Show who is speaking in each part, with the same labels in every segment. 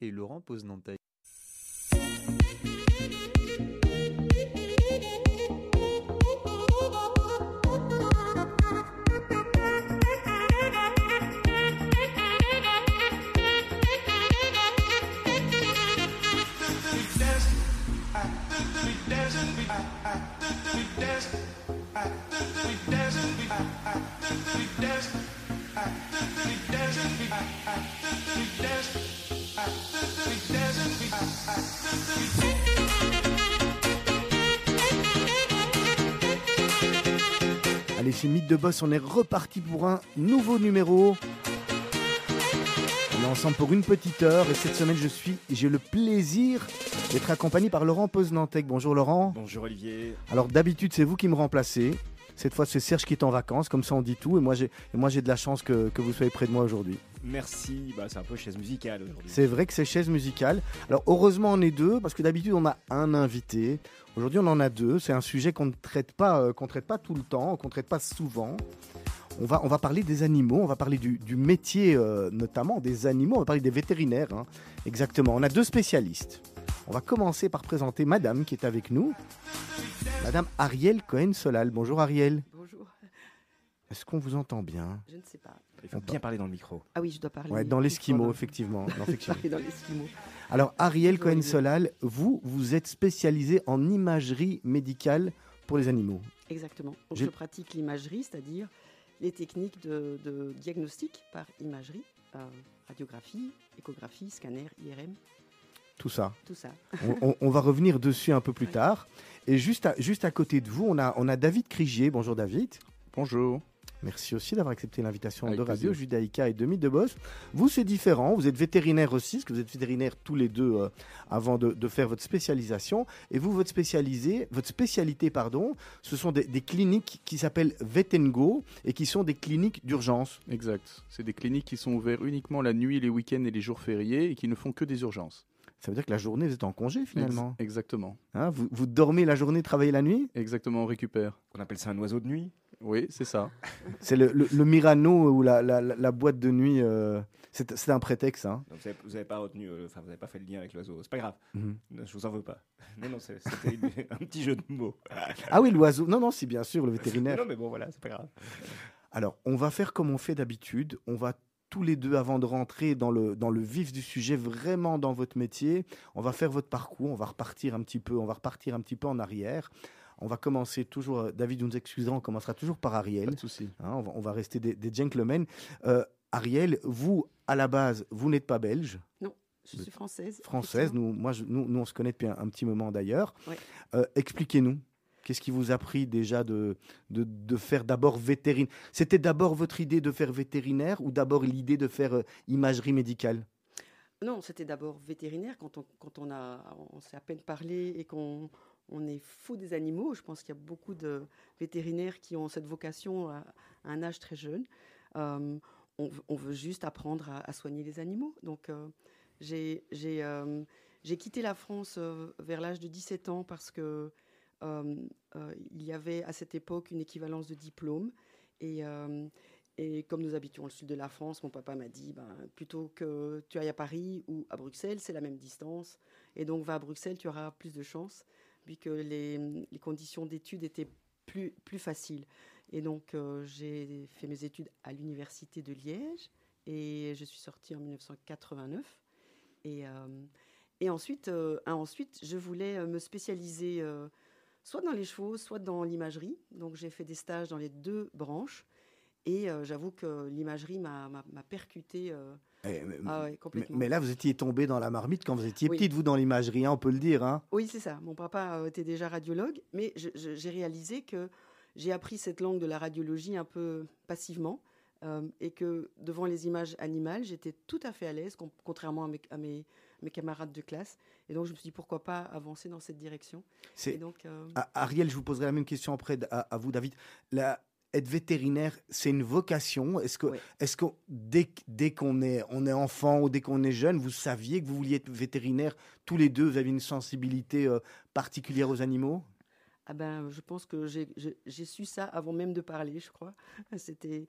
Speaker 1: Et Laurent Pose Nantaille.
Speaker 2: Allez, c'est Mythe de Boss, on est reparti pour un nouveau numéro. On est ensemble pour une petite heure et cette semaine, je suis, j'ai le plaisir d'être accompagné par Laurent Poznantec. Bonjour Laurent.
Speaker 3: Bonjour Olivier.
Speaker 2: Alors d'habitude, c'est vous qui me remplacez. Cette fois, c'est Serge qui est en vacances, comme ça on dit tout. Et moi, j'ai, et moi, j'ai de la chance que, que vous soyez près de moi aujourd'hui.
Speaker 3: Merci. Bah, c'est un peu chaise musicale aujourd'hui.
Speaker 2: C'est vrai que c'est chaise musicale. Alors heureusement, on est deux, parce que d'habitude, on a un invité. Aujourd'hui, on en a deux. C'est un sujet qu'on ne traite pas, euh, qu'on traite pas tout le temps, qu'on ne traite pas souvent. On va, on va parler des animaux, on va parler du, du métier euh, notamment des animaux, on va parler des vétérinaires. hein. Exactement. On a deux spécialistes. On va commencer par présenter Madame qui est avec nous. Madame Ariel Cohen-Solal. Bonjour Ariel.
Speaker 4: Bonjour,
Speaker 2: Est-ce qu'on vous entend bien?
Speaker 4: Je ne sais pas.
Speaker 3: Il faut bien parler dans le micro.
Speaker 4: Ah oui, je dois parler.
Speaker 2: Ouais, dans l'esquimau, effectivement. Non,
Speaker 4: Je dois
Speaker 2: effectivement.
Speaker 4: parler dans l'esquimau.
Speaker 2: Alors, Ariel. Cohen-Solal, vous, vous êtes spécialisé en imagerie médicale pour les animaux.
Speaker 4: Exactement. Donc, je pratique l'imagerie, c'est-à-dire les techniques de, de diagnostic par imagerie, euh, radiographie, échographie, scanner, IRM,
Speaker 2: Tout ça.
Speaker 4: tout ça.
Speaker 2: On, on- on va revenir dessus un peu plus tard. Et juste à, juste à côté de vous, on a, on a David Crigier. Bonjour David.
Speaker 5: Bonjour.
Speaker 2: Merci aussi d'avoir accepté l'invitation de Radio
Speaker 5: plaisir.
Speaker 2: Judaïka et de Mythe de Boss. Vous, c'est différent. Vous êtes vétérinaire aussi, parce que vous êtes vétérinaire tous les deux euh, avant de, de faire votre spécialisation. Et vous, votre, spécialisé, votre spécialité, pardon, ce sont des, des cliniques qui s'appellent Vetengo et qui sont des cliniques d'urgence.
Speaker 5: Exact. C'est des cliniques qui sont ouvertes uniquement la nuit, les week-ends et les jours fériés et qui ne font que des urgences.
Speaker 2: Ça veut dire que la journée, vous êtes en congé finalement.
Speaker 5: Ex- exactement.
Speaker 2: Hein, vous, vous dormez la journée, travaillez la nuit?
Speaker 5: Exactement, on récupère.
Speaker 3: On appelle ça un oiseau de nuit?
Speaker 5: Oui, c'est ça.
Speaker 2: C'est le, le- le Mirano ou la, la- la- la boîte de nuit. euh, c'est un prétexte. Hein.
Speaker 3: Donc, vous n'avez pas retenu, euh, enfin vous n'avez pas fait le lien avec l'oiseau. C'est pas grave.
Speaker 2: Mhm.
Speaker 3: Non, Je vous en veux pas. Non, non, c'est- c'était un petit jeu de mots.
Speaker 2: Ah oui, l'oiseau. Non, non, c'est bien sûr le vétérinaire.
Speaker 3: Non, mais bon, voilà, c'est pas grave.
Speaker 2: Alors, on va faire comme on fait d'habitude. On va tous les deux, avant de rentrer dans le, dans le vif du sujet, vraiment dans votre métier, on va faire votre parcours. On va repartir un petit peu. On va repartir un petit peu en arrière. On va commencer toujours. euh, David, vous nous excusera. On commencera toujours par
Speaker 5: Pas
Speaker 2: Ariel.
Speaker 5: de souci.
Speaker 2: Hein, on, va, on va rester des, des gentlemen. Euh, Ariel, vous, à la base, vous n'êtes pas belge.
Speaker 4: Je suis française.
Speaker 2: française. Nous, moi, je- nous, nous, on se connaît depuis un, un petit moment d'ailleurs.
Speaker 4: Ouais.
Speaker 2: Euh, Expliquez-nous. Qu'est-ce qui vous a pris déjà de, de, faire d'abord vétérinaire? C'était d'abord votre idée de faire vétérinaire ou d'abord l'idée de faire euh, imagerie médicale?
Speaker 4: Non, c'était d'abord vétérinaire quand on, quand on, on s'est à peine parlé et qu'on on est fou des animaux. Je pense qu'il y a beaucoup de vétérinaires qui ont cette vocation à, un âge très jeune. Euh, on, veut juste apprendre à, soigner les animaux. Donc, euh, j'ai euh, quitté la France vers l'âge de 17 ans parce que il y avait à cette époque une équivalence de diplôme. Et, euh, comme nous habitions le sud de la France, mon papa m'a dit, ben, plutôt que tu ailles à Paris ou à Bruxelles, c'est la même distance. Et donc va à Bruxelles, tu auras plus de chance, puisque les, les conditions d'études étaient plus, plus faciles. Et donc euh, j'ai fait mes études à l'université de Liège et je suis sortie en 1989. Et, euh, ensuite, euh, ensuite, je voulais euh, me spécialiser euh, soit dans les chevaux, soit dans l'imagerie. Donc j'ai fait des stages dans les deux branches. Et euh, j'avoue que l'imagerie m'a percuté euh,
Speaker 2: Eh, mais,
Speaker 4: ah ouais, complètement.
Speaker 2: mais là, vous étiez tombé dans la marmite quand vous étiez
Speaker 4: Oui.
Speaker 2: petite, vous, dans l'imagerie, hein, on peut le dire. Hein
Speaker 4: Oui, c'est ça. Mon papa euh, était déjà radiologue, mais j'ai réalisé que j'ai appris cette langue de la radiologie un peu passivement euh, et que devant les images animales, j'étais tout à fait à l'aise, contrairement à mes, à mes- mes camarades de classe. Et donc, je me suis dit, pourquoi pas avancer dans cette direction
Speaker 2: C'est-
Speaker 4: donc, euh,
Speaker 2: Ariel, je vous poserai la même question après à, à vous, David. La- être vétérinaire, c'est une vocation. Est-ce que,
Speaker 4: Oui.
Speaker 2: est-ce que dès, dès qu'on est, on est enfant ou dès qu'on est jeune, vous saviez que vous vouliez être vétérinaire tous les deux Vous avez une sensibilité euh, particulière aux animaux?
Speaker 4: Ah ben, je pense que j'ai su ça avant même de parler, je crois. C'était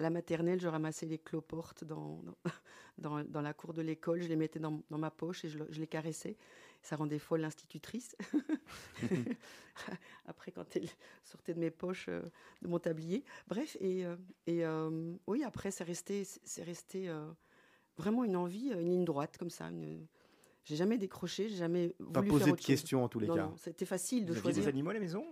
Speaker 4: à la maternelle, je ramassais les cloportes dans, dans, dans, la cour de l'école, je les mettais dans, dans ma poche et je, je, les caressais. Ça rendait folle l'institutrice. après, quand elle sortait de mes poches, euh, de mon tablier. Bref, et, euh, et euh, oui, après, c'est resté, c'est resté euh, vraiment une envie, une ligne droite comme ça. Une... J'ai jamais décroché, j'ai jamais
Speaker 2: Pas
Speaker 4: voulu
Speaker 2: posé
Speaker 4: faire
Speaker 2: de questions en tous les cas.
Speaker 4: C'était facile de
Speaker 3: Vous
Speaker 4: choisir.
Speaker 3: des animaux à la maison?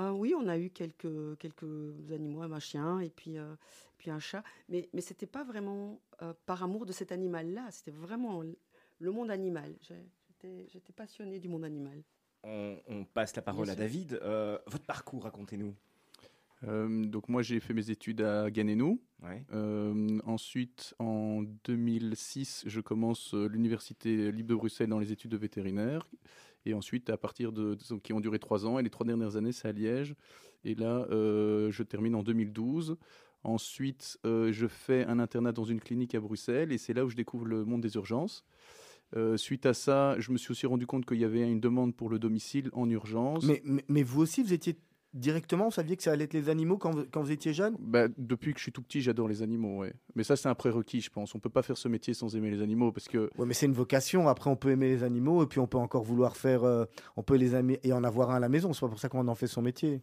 Speaker 4: Ah oui, on a eu quelques, quelques animaux, un chien et puis, euh, puis un chat. Mais, mais ce n'était pas vraiment euh, par amour de cet animal-là, c'était vraiment le monde animal. J'étais passionnée du monde animal.
Speaker 3: on, on passe la parole à. David. Euh, votre parcours, racontez-nous.
Speaker 5: Euh, donc moi j'ai fait mes études à Ganenou.
Speaker 3: Ouais.
Speaker 5: Euh, ensuite, en 2006, je commence l'université libre de Bruxelles dans les études de vétérinaire. Et ensuite, à partir de qui ont duré trois ans, et les trois dernières années, c'est à Liège. Et là, euh, je termine en 2012. Ensuite, euh, je fais un internat dans une clinique à Bruxelles, et c'est là où je découvre le monde des urgences. Euh, suite à ça, je me suis aussi rendu compte qu'il y avait une demande pour le domicile en urgence.
Speaker 2: Mais vous aussi, vous étiez directement, vous saviez que ça allait être les animaux quand vous, quand vous étiez jeune?
Speaker 5: Bah, depuis que je suis tout petit, j'adore les animaux, ouais. Mais ça, c'est un prérequis, je pense. On peut pas faire ce métier sans aimer les animaux, parce que
Speaker 2: Oui, mais c'est une vocation. Après, on peut aimer les animaux et puis on peut encore vouloir faire. euh, on peut les aimer et en avoir un à la maison. C'est pas pour ça qu'on en fait son métier.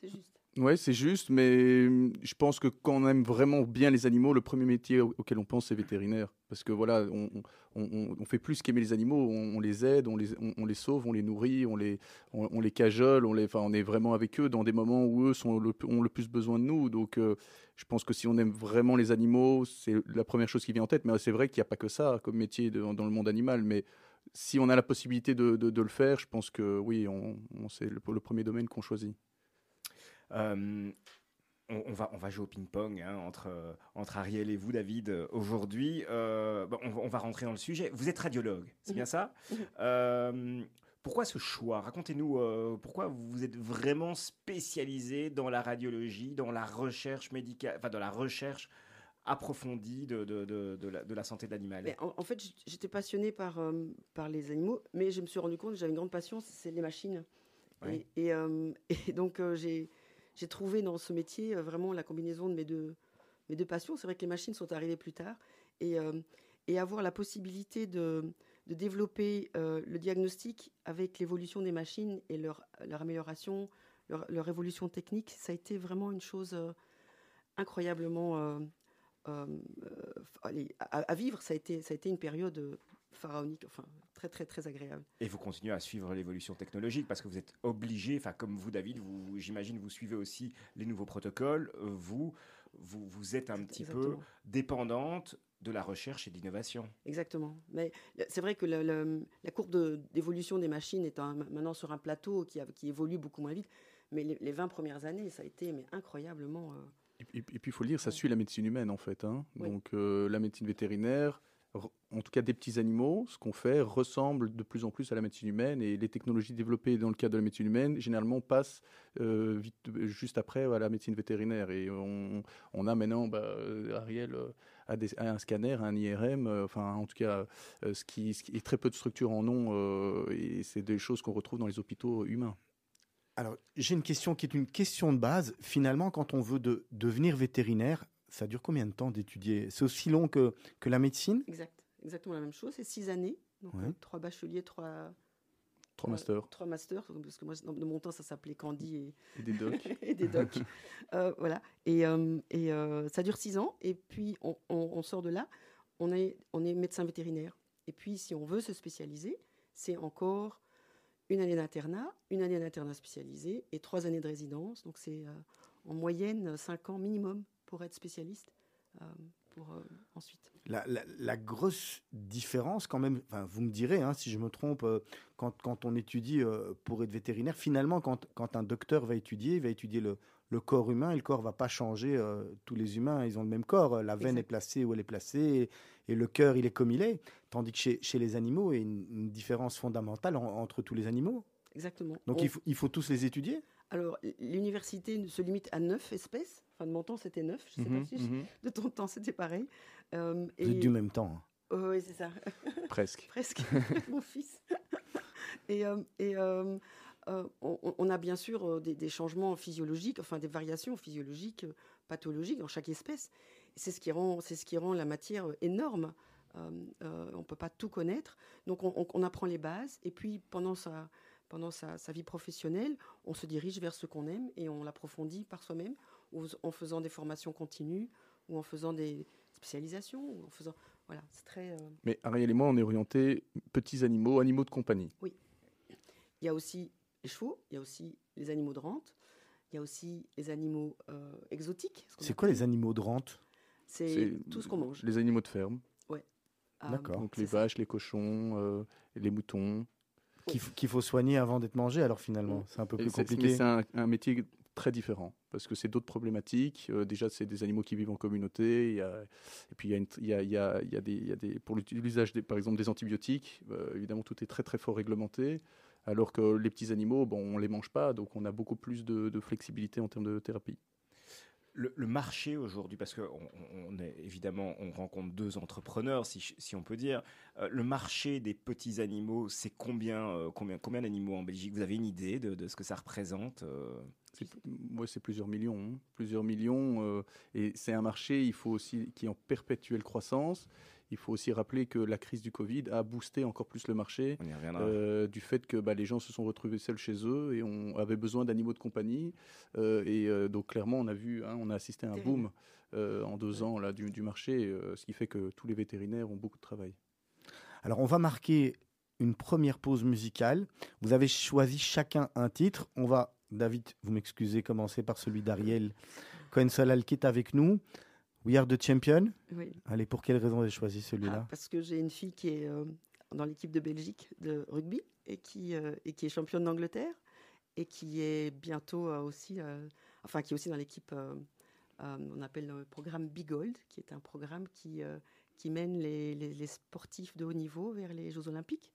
Speaker 4: C'est juste.
Speaker 5: Ouais, c'est juste, mais hum, je pense que quand on aime vraiment bien les animaux, le premier métier au- auquel on pense, c'est vétérinaire. Parce que voilà, on, fait plus qu'aimer les animaux, on, les aide, on les, sauve, on les nourrit, on les, on, les cajole, on, enfin, on est vraiment avec eux dans des moments où eux ont le plus besoin de nous. Donc euh, je pense que si on aime vraiment les animaux, c'est la première chose qui vient en tête. Mais c'est vrai qu'il n'y a pas que ça comme métier dans le monde animal. Mais si on a la possibilité de, le faire, je pense que oui, on, c'est le premier domaine qu'on choisit.
Speaker 3: Euh, on, on va, on va jouer au ping-pong hein, entre, euh, entre Ariel et vous, David, euh, aujourd'hui. Euh, bon, on, va- on va rentrer dans le sujet. Vous êtes radiologue, c'est bien ça
Speaker 4: Mhm.
Speaker 3: Euh, Pourquoi ce choix? Racontez-nous pourquoi vous êtes vraiment spécialisé dans la radiologie, dans la recherche médicale, enfin dans la recherche approfondie de, de, de, de la, de la santé de l'animal?
Speaker 4: En, en fait, j'étais passionnée par, euh, par les animaux, mais je me suis rendu compte que j'avais une grande passion, c'est les machines.
Speaker 3: Ouais.
Speaker 4: Et, et, euh, et donc, euh, j'ai j'ai trouvé dans ce métier euh, vraiment la combinaison de mes deux, mes deux passions. C'est vrai que les machines sont arrivées plus tard. Et, euh, et avoir la possibilité de, de développer euh, le diagnostic avec l'évolution des machines et leur, leur amélioration, leur, leur évolution technique, ça a été vraiment une chose incroyablement allez, à, à vivre. Ça a, été, ça a été une période pharaonique, enfin très très très agréable.
Speaker 3: Et vous continuez à suivre l'évolution technologique parce que vous êtes obligé, enfin comme vous David, vous, j'imagine vous suivez aussi les nouveaux protocoles. Vous, vous, vous êtes un petit peu dépendante de la recherche et de l'innovation.
Speaker 4: Exactement. Mais c'est vrai que le- le- la courbe de- d'évolution des machines est un- maintenant sur un plateau qui, a- qui évolue beaucoup moins vite. Mais les, les 20 premières années, ça a été mais incroyablement. euh,
Speaker 5: Et, et- et puis, il faut le dire, ça
Speaker 4: Ouais.
Speaker 5: suit la médecine humaine, en fait. hein. Donc, euh, la médecine vétérinaire, en tout cas des petits animaux, ce qu'on fait ressemble de plus en plus à la médecine humaine. Et les technologies développées dans le cadre de la médecine humaine, généralement, passent euh, vite, juste après à la médecine vétérinaire. Et on, a maintenant, bah, euh, Ariel, euh, a, des- a un scanner, un IRM, enfin, en tout cas, ce, qui, est très peu de structures en ont. et c'est des choses qu'on retrouve dans les hôpitaux humains.
Speaker 2: Alors, j'ai une question qui est une question de base. Finalement, quand on veut de- devenir vétérinaire, ça dure combien de temps d'étudier? C'est aussi long que, que la médecine?
Speaker 4: Exact, exactement la même chose. C'est six années. Donc,
Speaker 2: Ouais.
Speaker 4: euh, trois bacheliers, trois,
Speaker 5: Trois masters
Speaker 4: trois masters. Parce que moi, de mon temps, ça s'appelait Candy et,
Speaker 5: et des docs.
Speaker 4: et des docs. Euh, voilà. Et, euh, et euh, ça dure six ans. Et puis, on, on- on sort de là. On est, on est médecin vétérinaire. Et puis, si on veut se spécialiser, c'est encore une année d'internat, une année d'internat spécialisé et trois années de résidence. Donc, c'est en moyenne cinq ans minimum pour être spécialiste. euh, pour euh, ensuite.
Speaker 2: la, la- la grosse différence, quand même, enfin, vous me direz hein, si je me trompe, euh, quand, quand on étudie pour être vétérinaire, finalement, quand, quand un docteur va étudier, il va étudier le, le corps humain et le corps va pas changer. euh, tous les humains, ils ont le même corps. La veine est placée où elle est placée et, et le cœur, il est comme il est. Tandis que chez, chez les animaux, il y a une, une différence fondamentale en- entre tous les animaux.
Speaker 4: Exactement.
Speaker 2: Donc
Speaker 4: On-
Speaker 2: il, faut, il faut tous les étudier?
Speaker 4: Alors, l'université se limite à neuf espèces. Enfin, de mon temps, c'était neuf. Je sais
Speaker 5: Mhm,
Speaker 4: pas si
Speaker 5: mhm.
Speaker 4: de ton temps, c'était pareil. Euh,
Speaker 2: du même temps. hein.
Speaker 4: oui, c'est ça.
Speaker 5: Presque.
Speaker 4: Presque, mon fils. et euh, et euh, euh, on, on a bien sûr des, des changements physiologiques, enfin des variations physiologiques, pathologiques dans chaque espèce. C'est ce qui rend, c'est ce qui rend la matière énorme. Euh, euh, on ne peut pas tout connaître, donc on, on- on apprend les bases, et puis pendant sa, pendant sa, sa vie professionnelle, on se dirige vers ce qu'on aime et on l'approfondit par soi-même, en faisant des formations continues, ou en faisant des spécialisations, ou en faisant, voilà, c'est très. euh,
Speaker 5: Mais Ariel et moi, on est orientés petits animaux, animaux de compagnie.
Speaker 4: Il y a aussi les chevaux, il y a aussi les animaux de rente, il y a aussi les animaux euh, exotiques.
Speaker 2: C'est quoi les animaux de rente?
Speaker 4: C'est tout ce qu'on mange.
Speaker 5: Les animaux de ferme.
Speaker 4: Ah,
Speaker 2: D'accord.
Speaker 5: Donc les
Speaker 4: ça.
Speaker 5: vaches, les cochons, euh, les moutons.
Speaker 2: qu'il faut soigner avant d'être mangé, alors finalement, c'est un peu plus compliqué.
Speaker 5: c'est un, un métier très différent parce que c'est d'autres problématiques. Euh, déjà, c'est des animaux qui vivent en communauté. Y a, et puis, il y a, pour l'usage, par exemple, des antibiotiques, euh, évidemment, tout est très, très fort réglementé. Alors que les petits animaux, bon, on les mange pas, donc on a beaucoup plus de, flexibilité en termes de thérapie.
Speaker 3: Le, marché aujourd'hui, parce que on, on est évidemment, on rencontre deux entrepreneurs, si, on peut dire. Euh, le marché des petits animaux, c'est combien, combien, combien d'animaux en Belgique? Vous avez une idée de ce que ça représente euh
Speaker 5: C'est, ouais, plusieurs millions, hein. plusieurs millions, euh, et c'est un marché, il faut aussi qui est en perpétuelle croissance. Il faut aussi rappeler que la crise du Covid a boosté encore plus le marché.
Speaker 3: On y reviendra.
Speaker 5: euh, du fait que bah, les gens se sont retrouvés seuls chez eux et on avait besoin d'animaux de compagnie. Euh, et euh, donc clairement, on a vu, hein, on a assisté à un boom euh, en deux ans là, du, du marché, euh, ce qui fait que tous les vétérinaires ont beaucoup de travail.
Speaker 2: Alors, on va marquer une première pause musicale. Vous avez choisi chacun un titre. On va, David, vous m'excusez, commencer par celui d'Ariel Cohen-Solal qui est avec nous. We are the champion.
Speaker 4: Oui.
Speaker 2: Allez, pour quelle raison avez choisi
Speaker 4: Ah,
Speaker 2: celui-là
Speaker 4: parce que j'ai une fille qui est euh, dans l'équipe de Belgique de rugby et qui, euh, et qui est championne d'Angleterre et qui est bientôt euh, aussi, enfin qui est aussi dans l'équipe, on appelle le programme Big Gold, qui est un programme qui, qui mène les, les- les sportifs de haut niveau vers les Jeux Olympiques.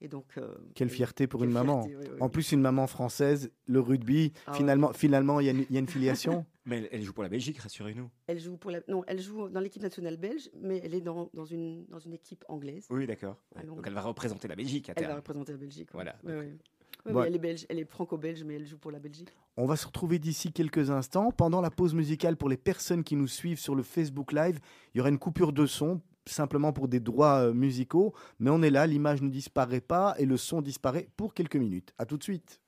Speaker 4: Et donc, euh,
Speaker 2: Quelle fierté pour
Speaker 4: quelle
Speaker 2: une maman.
Speaker 4: fierté, oui, oui,
Speaker 2: En
Speaker 4: oui.
Speaker 2: plus, une maman française, le rugby,
Speaker 4: Ah
Speaker 2: finalement, finalement, il y, a une- il y a une filiation.
Speaker 3: Mais elle, elle joue pour la Belgique, rassurez-nous.
Speaker 4: Elle joue pour la, non, elle joue dans l'équipe nationale belge, mais elle est dans, dans une, dans une équipe anglaise.
Speaker 3: Oui, d'accord. Ouais. Donc elle va représenter la Belgique à
Speaker 4: Elle va représenter la Belgique.
Speaker 3: Voilà,
Speaker 4: Oui,
Speaker 2: Bon.
Speaker 4: elle est belge, elle est franco-belge, mais elle joue pour la Belgique.
Speaker 2: On va se retrouver d'ici quelques instants. Pendant la pause musicale, pour les personnes qui nous suivent sur le Facebook Live, il y aura une coupure de son, simplement pour des droits euh, musicaux. Mais on est là, l'image ne disparaît pas et le son disparaît pour quelques minutes. À tout de suite.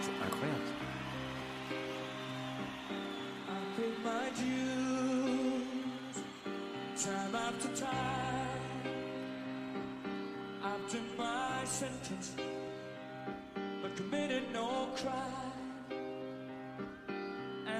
Speaker 3: C'est incroyable.
Speaker 1: I paid my dues time after time. I've done my sentence, but committed no crime.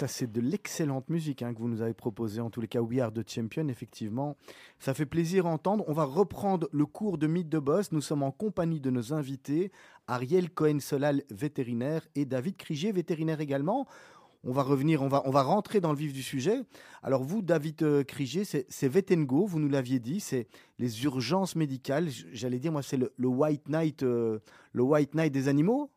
Speaker 2: Ça, c'est de l'excellente musique hein, que vous nous avez proposée. En tous les cas, We Are the Champion, effectivement. Ça fait plaisir à entendre. On va reprendre le cours de Mythe de Boss. Nous sommes en compagnie de nos invités, Ariel Cohen-Solal, vétérinaire, et David Crigier, vétérinaire également. On va revenir, on va, on va rentrer dans le vif du sujet. Alors vous, David euh, Crigier, c'est Vetengo, vous nous l'aviez dit, c'est les urgences médicales. J'allais dire, moi, c'est le, White Knight, euh, le White Knight des animaux.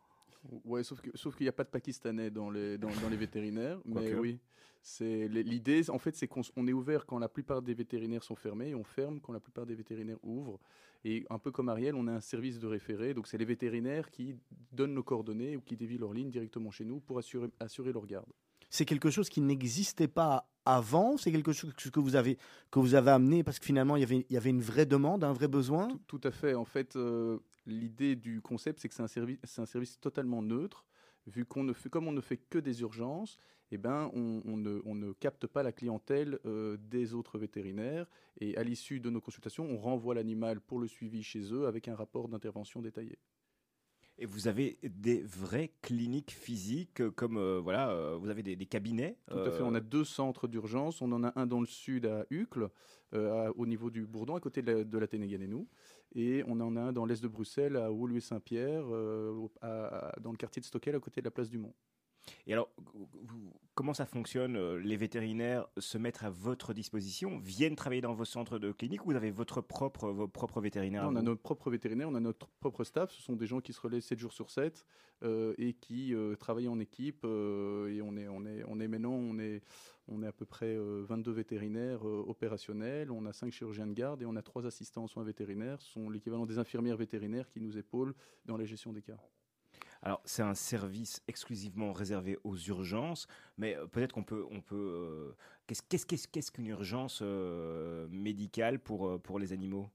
Speaker 5: Ouais, sauf que sauf qu'il n'y a pas de Pakistanais dans les dans, dans les vétérinaires. mais oui, c'est l'idée. En fait, c'est qu'on on est ouvert quand la plupart des vétérinaires sont fermés et on ferme quand la plupart des vétérinaires ouvrent. Et un peu comme Ariel, on a un service de référé. Donc c'est les vétérinaires qui donnent nos coordonnées ou qui dévient leur ligne directement chez nous pour assurer assurer leur garde.
Speaker 2: C'est quelque chose qui n'existait pas avant. C'est quelque chose que vous avez que vous avez amené parce que finalement, il y avait, il y avait une vraie demande, un vrai besoin?
Speaker 5: Tout, tout à fait. En fait, euh, l'idée du concept, c'est que c'est un, service, c'est un service totalement neutre, vu qu'on ne fait, comme on ne fait que des urgences, eh ben, on, on ne, on ne capte pas la clientèle euh, des autres vétérinaires. Et à l'issue de nos consultations, on renvoie l'animal pour le suivi chez eux avec un rapport d'intervention détaillé.
Speaker 3: Et vous avez des vraies cliniques physiques, euh, comme euh, voilà, euh, vous avez des, des cabinets.
Speaker 5: Tout à fait. On a deux centres d'urgence. On en a un dans le sud à Uccle, à- au niveau du Bourdon, à côté de la, de la Ténéganénou. Et on en a un dans l'est de Bruxelles, à Woluwe-Saint-Pierre, euh, dans le quartier de Stockel, à côté de la place du Mont.
Speaker 3: Et alors, comment ça fonctionne euh, Les vétérinaires se mettent à votre disposition, viennent travailler dans vos centres de clinique ou vous avez votre propre, vos propres vétérinaires
Speaker 5: Non, on a notre propre vétérinaire, on a notre propre staff. Ce sont des gens qui se relaient 7 jours sur 7 euh, et qui euh, travaillent en équipe. euh, et on est, on, est, on est maintenant, on est, on est à peu près euh, 22 vétérinaires opérationnels. On a 5 chirurgiens de garde et on a 3 assistants en soins vétérinaires. Ce sont l'équivalent des infirmières vétérinaires qui nous épaulent dans la gestion des cas.
Speaker 3: Alors, c'est un service exclusivement réservé aux urgences, mais euh, peut-être qu'on peut, on peut. euh, qu'est-ce, qu'une urgence euh, médicale pour les animaux?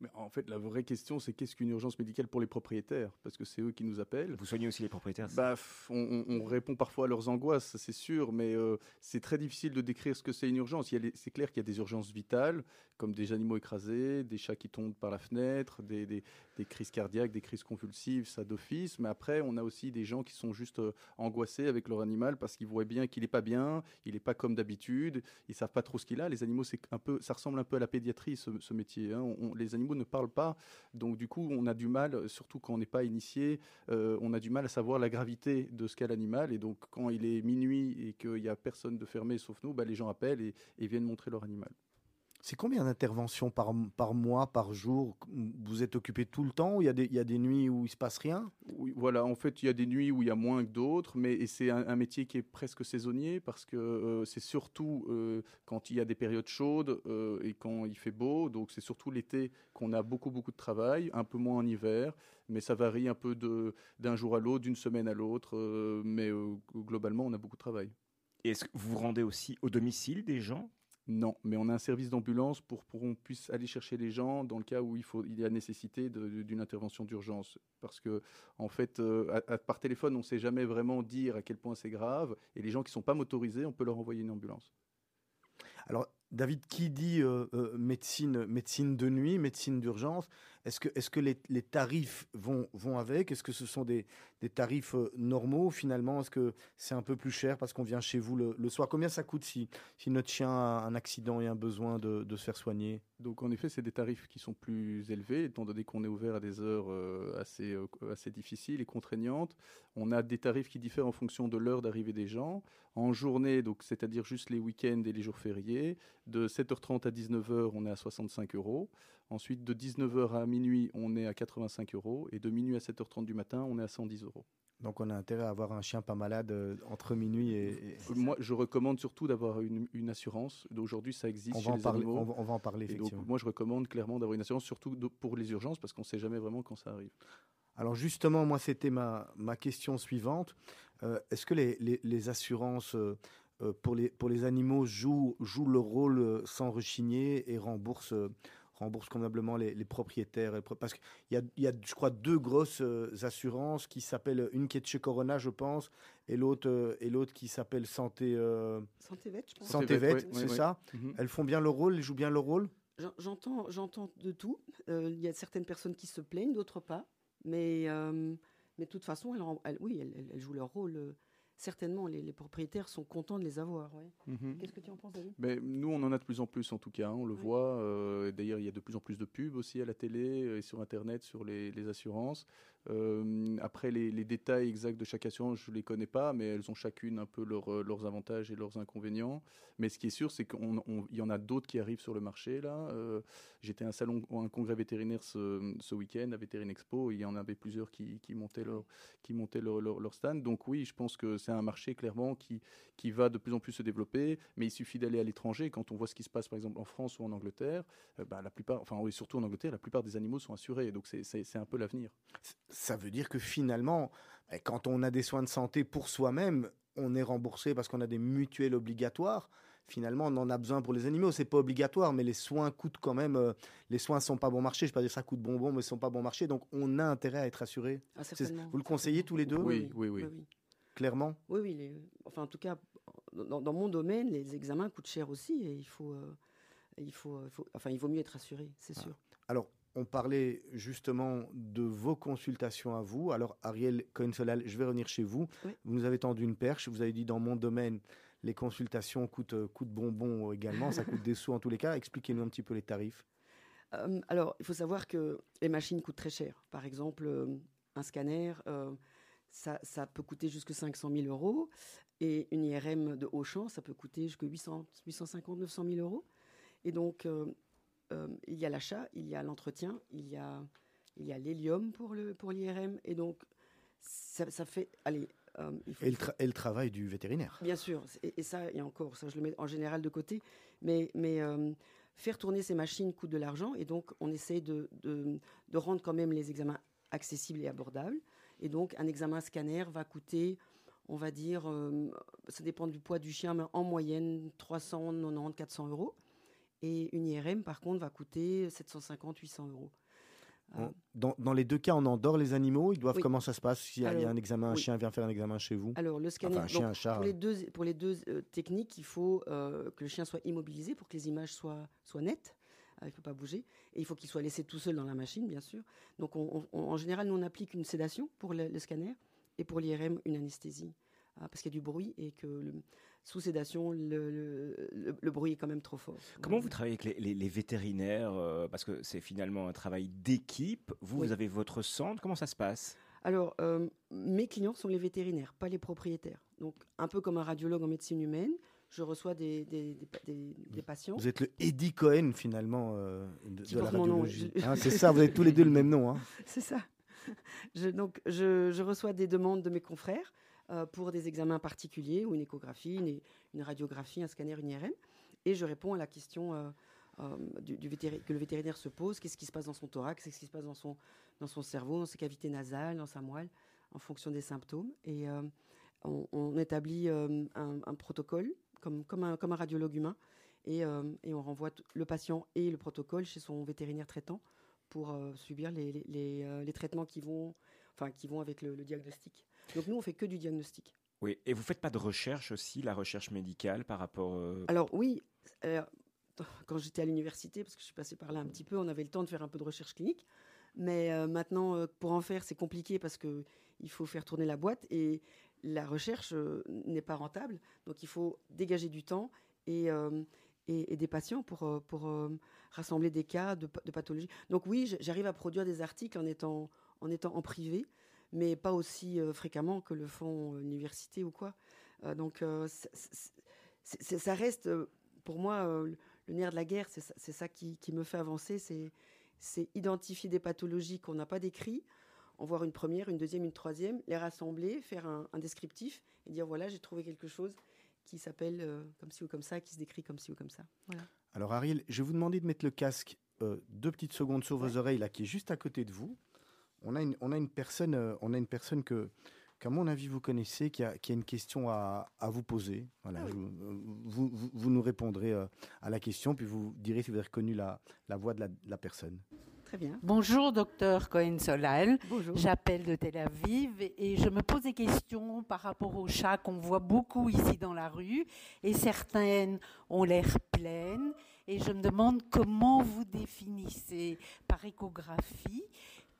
Speaker 5: Mais en fait, la vraie question, c'est qu'est-ce qu'une urgence médicale pour les propriétaires? Parce que c'est eux qui nous appellent.
Speaker 3: Vous soignez aussi les propriétaires
Speaker 5: Bah, on, on- on répond parfois à leurs angoisses, c'est sûr, mais euh, c'est très difficile de décrire ce que c'est une urgence. C'est clair qu'il y a des urgences vitales, comme des animaux écrasés, des chats qui tombent par la fenêtre, des, des- des crises cardiaques, des crises convulsives, ça d'office. Mais après, on a aussi des gens qui sont juste euh, angoissés avec leur animal parce qu'ils voient bien qu'il n'est pas bien, il n'est pas comme d'habitude, ils savent pas trop ce qu'il a. Les animaux, c'est un peu, ça ressemble un peu à la pédiatrie, ce, ce métier. hein. On- on- les animaux ne parlent pas, donc du coup, on a du mal, surtout quand on n'est pas initié, euh, on a du mal à savoir la gravité de ce qu'a l'animal. Et donc, quand il est minuit et qu'il n'y a personne de fermé sauf nous, bah, les gens appellent et viennent montrer leur animal.
Speaker 2: C'est combien d'interventions par, par mois, par jour? Vous êtes occupé tout le temps ou il y, a des, il y a des nuits où il se passe rien?
Speaker 5: Oui, voilà, en fait, il y a des nuits où il y a moins que d'autres, mais et c'est un, un métier qui est presque saisonnier parce que euh, c'est surtout euh, quand il y a des périodes chaudes euh, et quand il fait beau. Donc, c'est surtout l'été qu'on a beaucoup, beaucoup de travail, un peu moins en hiver, mais ça varie un peu de- d'un jour à l'autre, d'une semaine à l'autre, euh, mais euh, globalement, on a beaucoup de travail.
Speaker 3: Et est-ce que vous vous rendez aussi au domicile des gens?
Speaker 5: Non, mais on a un service d'ambulance pour pour qu'on puisse aller chercher les gens dans le cas où il faut il y a nécessité d'une intervention d'urgence parce que en fait euh, par téléphone on ne sait jamais vraiment dire à quel point c'est grave et les gens qui sont pas motorisés on peut leur envoyer une ambulance.
Speaker 2: David, qui dit euh, euh, médecine, médecine de nuit, médecine d'urgence Est-ce que, les, tarifs vont, avec? Est-ce que ce sont des, tarifs euh, normaux finalement? Est-ce que c'est un peu plus cher parce qu'on vient chez vous le, soir? Combien ça coûte si, notre chien a un accident et un besoin de, se faire soigner?
Speaker 5: Donc en effet c'est des tarifs qui sont plus élevés étant donné qu'on est ouvert à des heures assez assez difficiles et contraignantes. On a des tarifs qui diffèrent en fonction de l'heure d'arrivée des gens. En journée donc c'est-à-dire juste les week-ends et les jours fériés de 7h30 à 19h, on est à 65 euros. Ensuite, de 19h à minuit, on est à 85 euros. Et de minuit à 7h30 du matin, on est à 110 euros.
Speaker 2: Donc, on a intérêt à avoir un chien pas malade euh, entre minuit et. et-
Speaker 5: Euh, Moi, je recommande surtout d'avoir une, une assurance. Aujourd'hui, ça existe
Speaker 2: On
Speaker 5: chez
Speaker 2: va, en
Speaker 5: les
Speaker 2: parler,
Speaker 5: animaux.
Speaker 2: on, va, on va en parler,
Speaker 5: donc,
Speaker 2: effectivement.
Speaker 5: moi, je recommande clairement d'avoir une assurance, surtout pour les urgences, parce qu'on ne sait jamais vraiment quand ça arrive.
Speaker 2: Alors justement, moi, c'était ma, ma question suivante. Euh, Est-ce que les, les- les assurances euh, pour, les, pour les animaux jouent, jouent le rôle euh, sans rechigner et remboursent, euh, remboursent convenablement les, les propriétaires Parce qu'il y a, il y a, je crois, deux grosses euh, assurances qui s'appellent, une qui est de chez Corona, je pense, et l'autre euh, et l'autre qui s'appelle Santé, euh,
Speaker 4: Santé vête, je pense.
Speaker 5: Santé Vet,
Speaker 2: c'est ça
Speaker 5: Mhm.
Speaker 2: Elles font bien leur rôle, elles jouent bien leur rôle?
Speaker 4: J'en- J'entends, j'entends de tout. Euh, Il y a certaines personnes qui se plaignent, d'autres pas. Mais, euh, mais de toute façon, elles, oui, elles, elles- elles jouent leur rôle. Euh, certainement, les, les propriétaires sont contents de les avoir. ouais.
Speaker 5: Mhm.
Speaker 4: Qu'est-ce que tu en penses, David?
Speaker 5: Mais nous, on en a de plus en plus en tout cas, hein, on le voit. euh, D'ailleurs, il y a de plus en plus de pubs aussi à la télé et sur Internet sur les, les assurances. Euh, après, les, détails exacts de chaque assurance, je ne les connais pas, mais elles ont chacune un peu euh, leurs avantages et leurs inconvénients. Mais ce qui est sûr, c'est qu'il y en a d'autres qui arrivent sur le marché. Euh, J'étais à un salon, un congrès vétérinaire ce, week-end à Vétérine Expo. et Il y en avait plusieurs qui, montaient, leur, stand. Donc oui, je pense que c'est un marché clairement qui, va de plus en plus se développer, mais il suffit d'aller à l'étranger. Quand on voit ce qui se passe par exemple en France ou en Angleterre, bah, la plupart, enfin oui, surtout en Angleterre, la plupart des animaux sont assurés. Donc c'est un peu l'avenir.
Speaker 2: Ça veut dire que finalement, eh, quand on a des soins de santé pour soi-même, on est remboursé parce qu'on a des mutuelles obligatoires. Finalement, on en a besoin pour les animaux. C'est pas obligatoire, mais les soins coûtent quand même. euh, les soins sont pas bon marché. Je ne vais pas dire ça coûte bonbon, mais ils sont pas bon marché. Donc, on a intérêt à être assuré.
Speaker 4: Ah,
Speaker 2: vous le conseillez tous les deux
Speaker 5: Oui, oui, oui.
Speaker 4: oui.
Speaker 2: Clairement.
Speaker 4: Oui, oui, les- enfin en tout cas, dans, dans mon domaine, les examens coûtent cher aussi et il faut, euh, il faut, euh, faut- enfin il vaut mieux être assuré, c'est
Speaker 2: Ah.
Speaker 4: sûr.
Speaker 2: Alors, on parlait justement de vos consultations à vous. Alors, Ariel Cohen-Solal, je vais revenir chez vous.
Speaker 4: Oui.
Speaker 2: Vous nous avez tendu une perche. Vous avez dit dans mon domaine, les consultations coûtent, coûtent bonbon également. Ça coûte des sous en tous les cas. Expliquez-nous un petit peu les tarifs.
Speaker 4: Euh, alors, il faut savoir que les machines coûtent très cher. Par exemple, euh, un scanner, euh, ça, ça peut coûter jusque 500 000 euros. Et une IRM de haut champ, ça peut coûter jusque 800, 850, 900 000 euros. Et donc, euh, il y a l'achat, il y a l'entretien, il y a, il y a l'hélium pour le pour l'IRM. Et donc, ça, ça fait. Allez, euh, il faut,
Speaker 2: Et le, tra- et le travail du vétérinaire.
Speaker 4: Bien sûr, et, et ça, et encore, ça je le mets en général de côté, mais, mais euh, faire tourner ces machines coûte de l'argent, et donc on essaye de, de, de rendre quand même les examens accessibles et abordables. Et donc un examen scanner va coûter, on va dire, euh, ça dépend du poids du chien, mais en moyenne 390, 400 euros. Et une IRM, par contre, va coûter 750, 800 euros. Euh,
Speaker 2: Dans, dans les deux cas, on endort les animaux. Ils doivent
Speaker 4: Oui.
Speaker 2: comment ça se passe S'il y a, y un examen, un
Speaker 4: oui.
Speaker 2: chien vient faire un examen chez vous?
Speaker 4: Alors, le scanner,
Speaker 2: Enfin, un chien,
Speaker 4: donc,
Speaker 2: un chat.
Speaker 4: pour les deux, pour les deux euh, techniques, il faut euh, que le chien soit immobilisé pour que les images soient, soient nettes. Euh, il ne peut pas bouger. Et il faut qu'il soit laissé tout seul dans la machine, bien sûr. Donc, on- on- en général, nous, on applique une sédation pour le, le scanner et pour l'IRM, une anesthésie. Parce qu'il y a du bruit et que le- sous sédation, le, le- le- le bruit est quand même trop fort.
Speaker 3: Comment vous travaillez avec les, les- les vétérinaires euh, Parce que c'est finalement un travail d'équipe. Vous,
Speaker 4: Oui.
Speaker 3: vous avez votre centre. Comment ça se passe?
Speaker 4: Alors, euh, mes clients sont les vétérinaires, pas les propriétaires. Donc, un peu comme un radiologue en médecine humaine, je reçois des, des- des pa- des- des patients.
Speaker 2: Vous êtes le Eddie Cohen finalement euh, de, la radiologie.
Speaker 4: je-
Speaker 2: Hein, c'est ça, vous avez tous les deux le même nom. hein.
Speaker 4: C'est ça. Je, donc, je, je reçois des demandes de mes confrères euh, pour des examens particuliers, ou une échographie, une, radiographie, un scanner, une IRM, et je réponds à la question euh, euh, que le vétérinaire se pose qu'est-ce qui se passe dans son thorax, qu'est-ce qui se passe dans son, cerveau, dans ses cavités nasales, dans sa moelle, en fonction des symptômes? Et on, établit un, protocole, comme, un, radiologue humain, et, on renvoie le patient et le protocole chez son vétérinaire traitant pour subir les, traitements qui vont, enfin, qui vont avec le diagnostic. Donc nous, on fait que du diagnostic.
Speaker 3: Oui. Et vous faites pas de recherche aussi, la recherche médicale par rapport. euh,
Speaker 4: Alors oui, euh, quand j'étais à l'université, parce que je suis passée par là un petit peu, on avait le temps de faire un peu de recherche clinique. Mais euh, maintenant, pour en faire, c'est compliqué parce que il faut faire tourner la boîte et la recherche n'est pas rentable. Donc il faut dégager du temps et, et, et des patients pour, pour rassembler des cas de, de pathologie. Donc oui, j'arrive à produire des articles en étant, en étant en privé, mais pas aussi euh, fréquemment que le font euh, l'université ou quoi. Euh, donc ça reste, pour moi, le- nerf de la guerre, c'est ça, qui, qui me fait avancer, c'est identifier des pathologies qu'on n'a pas décrites, en voir une première, une deuxième, une troisième, les rassembler, faire un, un descriptif et dire voilà, j'ai trouvé quelque chose qui s'appelle euh, comme ci ou comme ça, qui se décrit comme ci ou comme ça. Voilà.
Speaker 2: Alors Ariel, je vais vous demander de mettre le casque euh, deux petites secondes sur vos oreilles là, qui est juste à côté de vous. On a une, on a une personne, euh, on a une personne que, qu'à mon avis vous connaissez, qui a, qui a une question à, à vous poser. Voilà,
Speaker 4: Ah oui.
Speaker 2: vous, vous, vous- vous nous répondrez euh, à la question, puis vous direz si vous avez reconnu la, la voix de la, de la personne.
Speaker 4: Très bien.
Speaker 6: Bonjour, docteur Cohen-Solal.
Speaker 4: Bonjour.
Speaker 6: J'appelle de Tel Aviv et je me pose des questions par rapport aux chats qu'on voit beaucoup ici dans la rue et certaines ont l'air pleines et je me demande comment vous définissez par échographie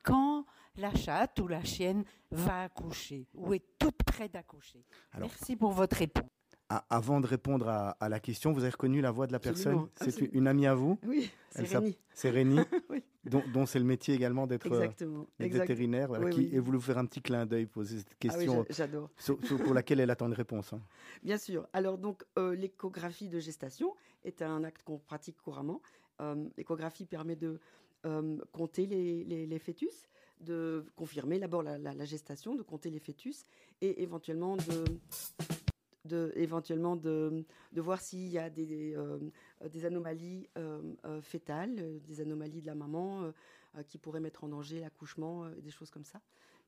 Speaker 6: quand la chatte ou la chienne va accoucher ou est toute près d'accoucher Merci pour votre réponse.
Speaker 2: Ah, avant de répondre à, à la question, vous avez reconnu la voix de la personne? C'est une, amie à vous?
Speaker 4: Oui, c'est Rémi.
Speaker 2: C'est Rémi,
Speaker 4: Oui.
Speaker 2: dont, dont c'est le métier également d'être euh, vétérinaire, voilà,
Speaker 4: Oui,
Speaker 2: qui
Speaker 4: oui.
Speaker 2: et vous faire un petit clin d'œil, poser cette
Speaker 4: Ah oui,
Speaker 2: question
Speaker 4: j'a- j'adore.
Speaker 2: sur- sur- pour laquelle elle attend une réponse. hein.
Speaker 4: Bien sûr. Alors donc euh, l'échographie de gestation est un acte qu'on pratique couramment. Euh, l'échographie permet de euh, compter les, les- fœtus, de confirmer d'abord la, gestation, de compter les fœtus et éventuellement de, de éventuellement de, de voir s'il y a des, euh, des anomalies euh, euh, fétales, euh, des anomalies de la maman euh, euh, qui pourraient mettre en danger l'accouchement, euh, des choses comme ça.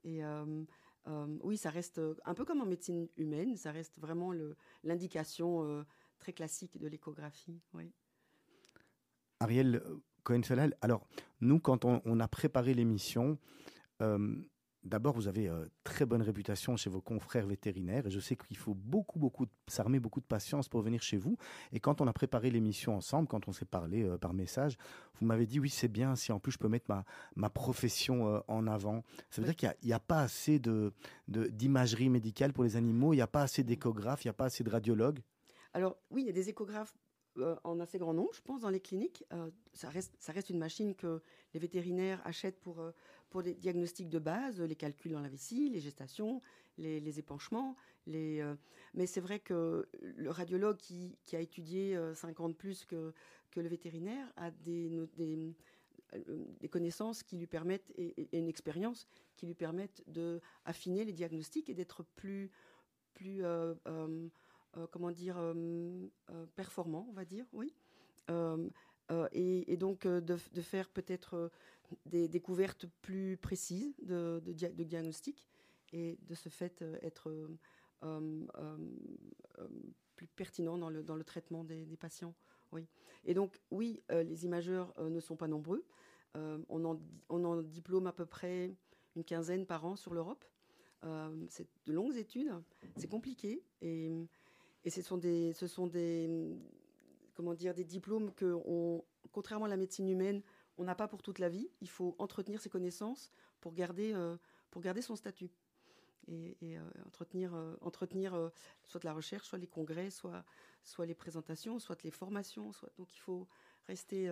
Speaker 4: Et euh, euh, oui, ça reste euh, un peu comme en médecine humaine, ça reste vraiment l'indication euh, très classique de l'échographie. Oui.
Speaker 2: Ariel alors nous, quand on, on a préparé l'émission, euh, d'abord, vous avez euh, très bonne réputation chez vos confrères vétérinaires et je sais qu'il faut beaucoup, beaucoup, s'armer beaucoup de patience pour venir chez vous. Et quand on a préparé l'émission ensemble, quand on s'est parlé euh, par message, vous m'avez dit oui, c'est bien si en plus je peux mettre ma, ma profession euh, en avant. Ça veut
Speaker 4: Oui.
Speaker 2: dire qu'il n'y a, pas assez de, de- d'imagerie médicale pour les animaux, il n'y a pas assez d'échographes, il n'y a pas assez de radiologues?
Speaker 4: Alors oui, il y a des échographes euh, en assez grand nombre, je pense, dans les cliniques. Euh, ça, reste, une machine que les vétérinaires achètent pour, euh, des diagnostics de base, les calculs dans la vessie, les gestations, les, épanchements. Euh, mais c'est vrai que le radiologue qui, a étudié euh, 50 plus que, le vétérinaire a des, euh, connaissances qui lui permettent et, une expérience qui lui permettent de affiner les diagnostics et d'être plus, plus euh, euh, euh, comment dire, euh, euh, performant, on va dire, oui. Euh, euh, et, donc euh, de, faire peut-être euh, des découvertes plus précises de, de, dia- de diagnostic et de ce fait euh, être euh, euh, euh, euh, plus pertinent dans le, traitement des, patients. Oui. Et donc, oui, euh, les imageurs euh, ne sont pas nombreux. Euh, on, en, on en diplôme à peu près une quinzaine par an sur l'Europe. Euh, c'est de longues études, c'est compliqué et, et ce sont des, ce sont des, comment dire, des diplômes que, on, contrairement à la médecine humaine, on n'a pas pour toute la vie. Il faut entretenir ses connaissances pour garder, euh, pour garder son statut et, euh, entretenir, euh, entretenir soit la recherche, soit les congrès, soit, soit les présentations, soit les formations. Donc il faut rester,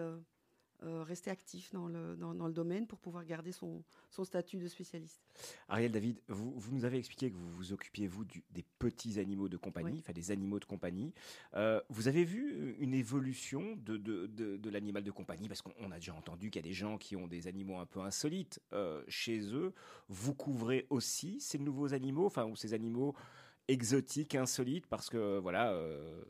Speaker 4: euh, euh, rester actif dans le, dans, dans le domaine pour pouvoir garder son, son statut de spécialiste.
Speaker 3: Ariel David, vous, vous nous avez expliqué que vous vous occupiez, vous, du- des petits animaux de compagnie,
Speaker 4: Oui.
Speaker 3: enfin des animaux de compagnie. Euh, vous avez vu une évolution de, de, de- de l'animal de compagnie? Parce qu'on on a déjà entendu qu'il y a des gens qui ont des animaux un peu insolites euh, chez eux. Vous couvrez aussi ces nouveaux animaux, enfin, ou ces animaux exotiques, insolites, parce que, voilà, euh,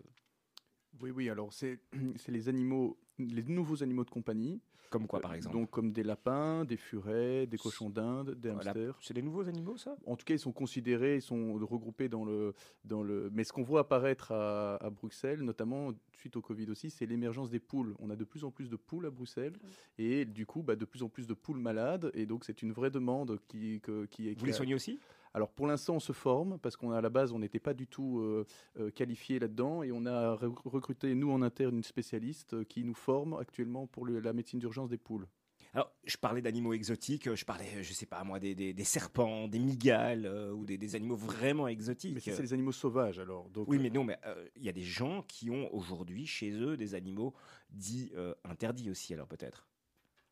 Speaker 5: Oui, oui, alors c'est c'est les animaux, les nouveaux animaux de compagnie.
Speaker 3: comme quoi, par exemple
Speaker 5: Donc comme des lapins, des furets, des cochons d'Inde, des hamsters.
Speaker 3: C'est des nouveaux animaux, ça?
Speaker 5: En tout cas, ils sont considérés, ils sont regroupés dans le, dans le. Mais ce qu'on voit apparaître à, à Bruxelles, notamment suite au Covid aussi, c'est l'émergence des poules. On a de plus en plus de poules à Bruxelles, et du coup, bah, de plus en plus de poules malades, et donc c'est une vraie demande qui, que- qui est.
Speaker 3: Vous les soignez aussi?
Speaker 5: Alors pour l'instant, on se forme parce qu'on a à la base, on n'était pas du tout euh, euh, qualifié là-dedans, et on a re- recruté nous en interne une spécialiste euh, qui nous forme actuellement pour le- la médecine d'urgence des poules.
Speaker 3: Alors, je parlais d'animaux exotiques, je parlais, je sais pas moi, des, des- des serpents, des migales, euh, ou des, des animaux vraiment exotiques.
Speaker 5: Mais c'est les animaux sauvages alors. Donc,
Speaker 3: Oui, mais non, mais euh, il y a des gens qui ont aujourd'hui chez eux des animaux dits euh, interdits aussi, alors peut-être.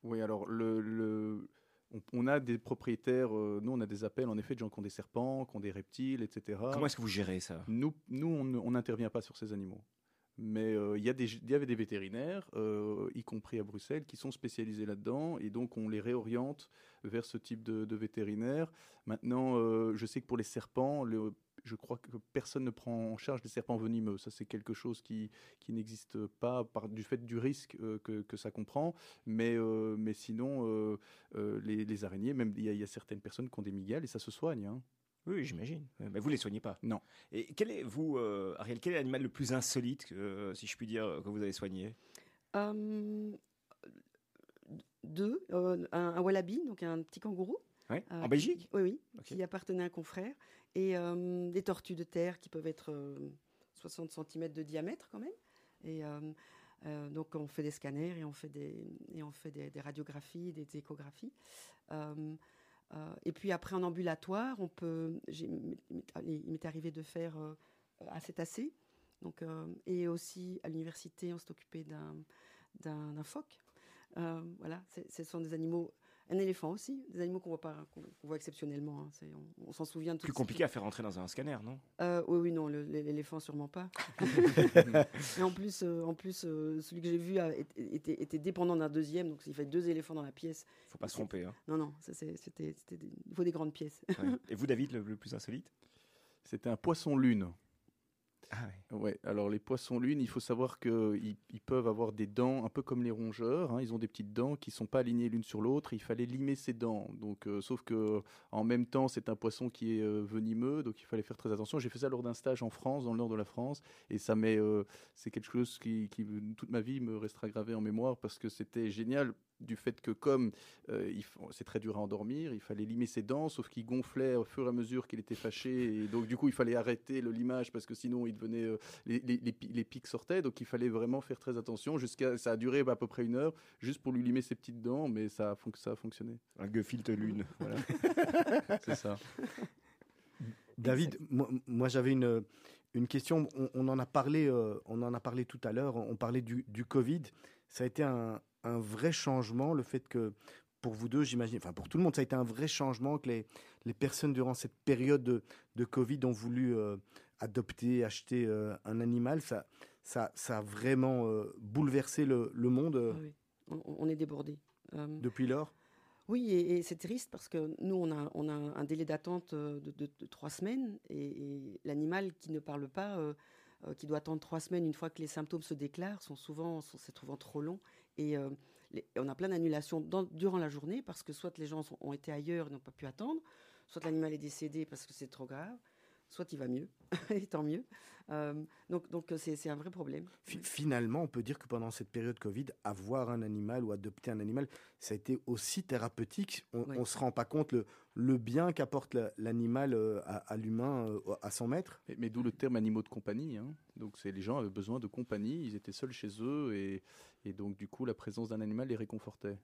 Speaker 5: Oui, alors le, le- on, on a des propriétaires, euh, nous on a des appels en effet de gens qui ont des serpents, qui ont des reptiles, etc.
Speaker 3: Comment est-ce que vous gérez ça?
Speaker 5: Nous, nous on n'intervient pas sur ces animaux. Mais euh, il y, y avait des vétérinaires, euh, y compris à Bruxelles, qui sont spécialisés là-dedans, et donc on les réoriente vers ce type de, de vétérinaire. Maintenant, euh, je sais que pour les serpents, le- je crois que personne ne prend en charge les serpents venimeux. Ça, c'est quelque chose qui, qui n'existe pas par, du fait du risque euh, que, que ça comprend. Mais, euh, mais sinon, euh, euh, les, les araignées, même il y, a- il y a certaines personnes qui ont des migales et ça se soigne. hein.
Speaker 3: Oui, j'imagine. Mais vous les soignez pas
Speaker 5: Non.
Speaker 3: Et quel est, vous, euh, Ariel, quel est l'animal le plus insolite, euh, si je puis dire, que vous avez soigné?
Speaker 4: Euh, deux, euh, un, un wallaby, donc un petit kangourou.
Speaker 3: Ouais.
Speaker 4: euh,
Speaker 3: En Belgique?
Speaker 4: Oui, oui,
Speaker 3: Ok.
Speaker 4: qui appartenait à un confrère. Et euh, des tortues de terre qui peuvent être euh, 60 cm de diamètre quand même. Et euh, euh, donc on fait des scanners et on fait des, et on fait des, radiographies, des échographies. Euh, Euh, et puis après en ambulatoire, on peut. Il m'est arrivé de faire euh, à cétacé. Donc, euh, et aussi à l'université, on s'est occupé d'un phoque. Euh, voilà, ce sont des animaux. Un éléphant aussi, des animaux qu'on voit pas, qu'on voit exceptionnellement. hein. On on s'en souvient de
Speaker 3: Plus
Speaker 4: toutes ces-
Speaker 3: compliqué à faire rentrer dans un scanner, non?
Speaker 4: Euh, oui, oui, non, l'éléphant sûrement pas. Et en plus, euh, en plus euh, celui que j'ai vu a- était, était dépendant d'un deuxième, donc il fallait deux éléphants dans la pièce.
Speaker 3: Faut pas se tromper. hein.
Speaker 4: Non, non, c'était, il faut des grandes pièces.
Speaker 3: Ouais. Et vous, David, le, le plus insolite?
Speaker 5: C'était un poisson lune.
Speaker 3: Ah ouais.
Speaker 5: Alors les poissons lunes, il faut savoir qu'ils ils peuvent avoir des dents un peu comme les rongeurs. hein, ils ont des petites dents qui sont pas alignées l'une sur l'autre. Il fallait limer ces dents. Donc, euh, sauf que en même temps, c'est un poisson qui est euh, venimeux, donc il fallait faire très attention. J'ai fait ça lors d'un stage en France, dans le nord de la France, et ça euh, c'est quelque chose qui, qui, toute ma vie, me restera gravé en mémoire parce que c'était génial du fait que comme euh, c'est très dur à endormir, il fallait limer ses dents, sauf qu'il gonflait au fur et à mesure qu'il était fâché, et donc du coup il fallait arrêter le limage parce que sinon il devenait euh, les, les- les pi- les pics sortaient, donc il fallait vraiment faire très attention. Jusqu'à ça a duré à peu près une heure juste pour lui limer ses petites dents, mais ça a, fonc- ça a fonctionné.
Speaker 3: Un gefilte lune. voilà.
Speaker 5: C'est ça.
Speaker 2: David, moi, moi, j'avais une, une question. On, on en a parlé, euh, on en a parlé tout à l'heure. On parlait du, du Covid. Ça a été un, un vrai changement, le fait que pour vous deux, j'imagine, enfin pour tout le monde, ça a été un vrai changement que les, les personnes durant cette période de, de Covid ont voulu euh, adopter, acheter euh, un animal. Ça, ça, ça a vraiment euh, bouleversé le, le monde
Speaker 4: oui, on, on est débordé.
Speaker 2: Depuis lors?
Speaker 4: Oui, et, et c'est triste parce que nous, on a, on a un délai d'attente de, de- de trois semaines et, et l'animal qui ne parle pas, euh, euh, qui doit attendre trois semaines une fois que les symptômes se déclarent, sont souvent, sont, se trouvant trop longs. Et euh, les- on a plein d'annulations durant la journée parce que soit les gens ont été ailleurs et n'ont pas pu attendre, soit l'animal est décédé parce que c'est trop grave, soit il va mieux, et tant mieux. Euh, donc donc euh, c'est c'est un vrai problème.
Speaker 2: Fi- Finalement, on peut dire que pendant cette période Covid, avoir un animal ou adopter un animal, ça a été aussi thérapeutique. On
Speaker 4: Oui.
Speaker 2: ne se rend pas compte le, le bien qu'apporte la- l'animal euh, à, à l'humain, à son maître.
Speaker 5: Mais, mais d'où le terme animaux de compagnie. hein. Donc c'est les gens avaient besoin de compagnie, ils étaient seuls chez eux et, et donc du coup la présence d'un animal les réconfortait.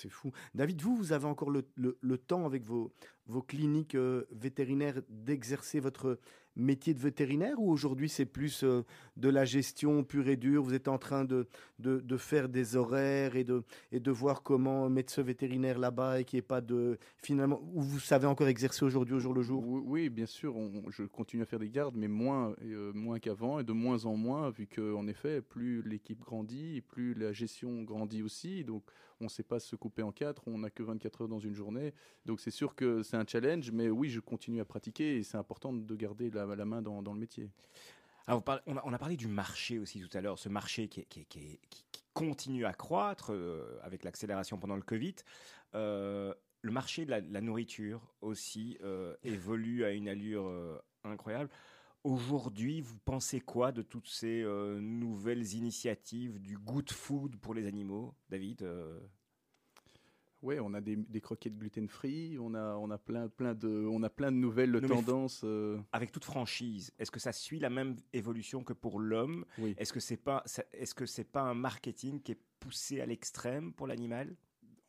Speaker 2: C'est fou. David, vous, vous avez encore le, le- temps avec vos, vos cliniques euh, vétérinaires d'exercer votre métier de vétérinaire ou aujourd'hui c'est plus euh, de la gestion pure et dure? Vous êtes en train de, de, faire des horaires et de, et de voir comment mettre ce vétérinaire là-bas et qu'il n'y ait pas de. Finalement, ou vous savez encore exercer aujourd'hui au jour le jour?
Speaker 5: Oui, bien sûr, je continue à faire des gardes, mais moins, euh, moins qu'avant et de moins en moins, vu qu'en effet, plus l'équipe grandit, plus la gestion grandit aussi. Donc, on ne sait pas se couper en quatre, on n'a que 24 heures dans une journée. Donc, c'est sûr que c'est un challenge, mais oui, je continue à pratiquer et c'est important de garder la, la main dans, le métier.
Speaker 3: Parlez- on, a, parlé du marché aussi tout à l'heure, ce marché qui, continue à croître euh, avec l'accélération pendant le Covid. Euh, le marché de la, nourriture aussi euh, évolue à une allure incroyable. Aujourd'hui, vous pensez quoi de toutes ces nouvelles initiatives du good food pour les animaux, David
Speaker 5: Oui, on a des, des croquettes gluten-free, on a, on, a plein, plein de, on a plein de nouvelles tendances. euh,
Speaker 3: Avec toute franchise, est-ce que ça suit la même évolution que pour l'homme?
Speaker 5: Oui.
Speaker 3: Est-ce que c'est pas, est-ce que c'est pas un marketing qui est poussé à l'extrême pour l'animal?